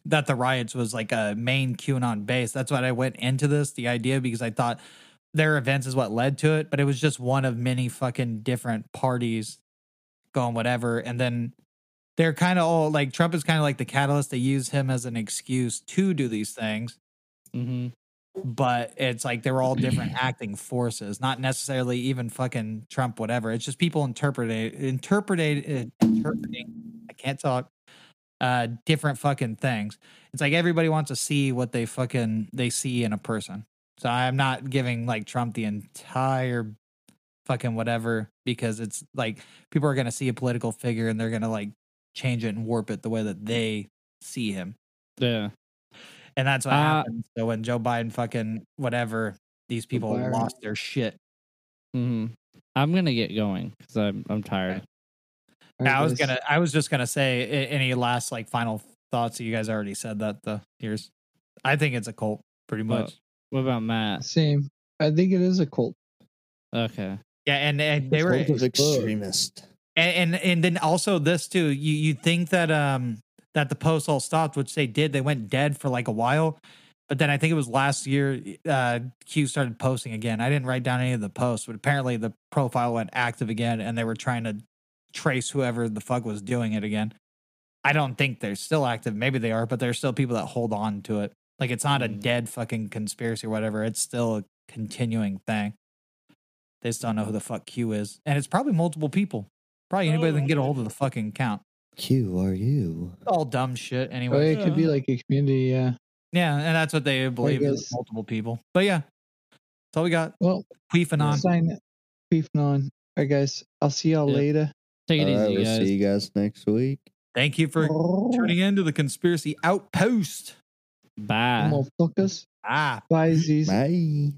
S4: that the riots was like a main QAnon base. That's what I went into this, the idea, because I thought their events is what led to it, but it was just one of many fucking different parties going whatever. And then they're kind of all like Trump is kind of like the catalyst. They use him as an excuse to do these things,
S2: hmm
S4: but it's like they're all different acting forces, not necessarily even fucking Trump, whatever. It's just people interpreting, interpreting, interpreting. I can't talk uh different fucking things. It's like everybody wants to see what they fucking they see in a person. So I'm not giving like Trump the entire fucking whatever because it's like people are going to see a political figure and they're going to like change it and warp it the way that they see him.
S2: Yeah.
S4: And that's what
S2: Uh,
S4: happened. So when Joe Biden fucking whatever, these people
S3: Biden.
S4: lost their shit.
S2: hmm I'm gonna get going because I'm I'm tired.
S3: All right,
S4: I was gonna, I was just gonna say, any last like final thoughts? You guys already said that. The here's, I think it's a cult, pretty much.
S2: What about Matt?
S3: Same. I think it is a cult.
S2: Okay.
S4: Yeah, and, and they were
S1: Cult extremist.
S4: and, and and then also this too. You you think that um that the posts all stopped, which they did. They went dead for like a while, but then I think it was last year. Uh, Q started posting again. I didn't write down any of the posts, but apparently the profile went active again, and they were trying to trace whoever the fuck was doing it again. I don't think they're still active. Maybe they are, but there's still people that hold on to it. Like it's not a
S2: Mm.
S4: dead fucking conspiracy or whatever. It's still a continuing thing. They just don't know who the fuck Q is, and it's probably multiple people. Probably anybody that can get a hold of the fucking account.
S1: Q are you?
S4: All dumb shit
S3: Well,
S4: anyway.
S3: it could be like a community. Yeah.
S4: Yeah, and that's what they believe is multiple people. But yeah, that's all we got.
S3: Well,
S4: Queefing on.
S3: sign beefing on. All right, guys. I'll see y'all
S2: Yeah.
S3: later.
S2: Take it
S1: All right,
S2: easy,
S1: we'll
S2: guys.
S1: see you guys next week.
S4: Thank you for tuning in to the Conspiracy Outpost.
S2: Bye.
S3: Motherfuckers.
S4: Ah.
S3: Bye, Z's.
S1: Bye.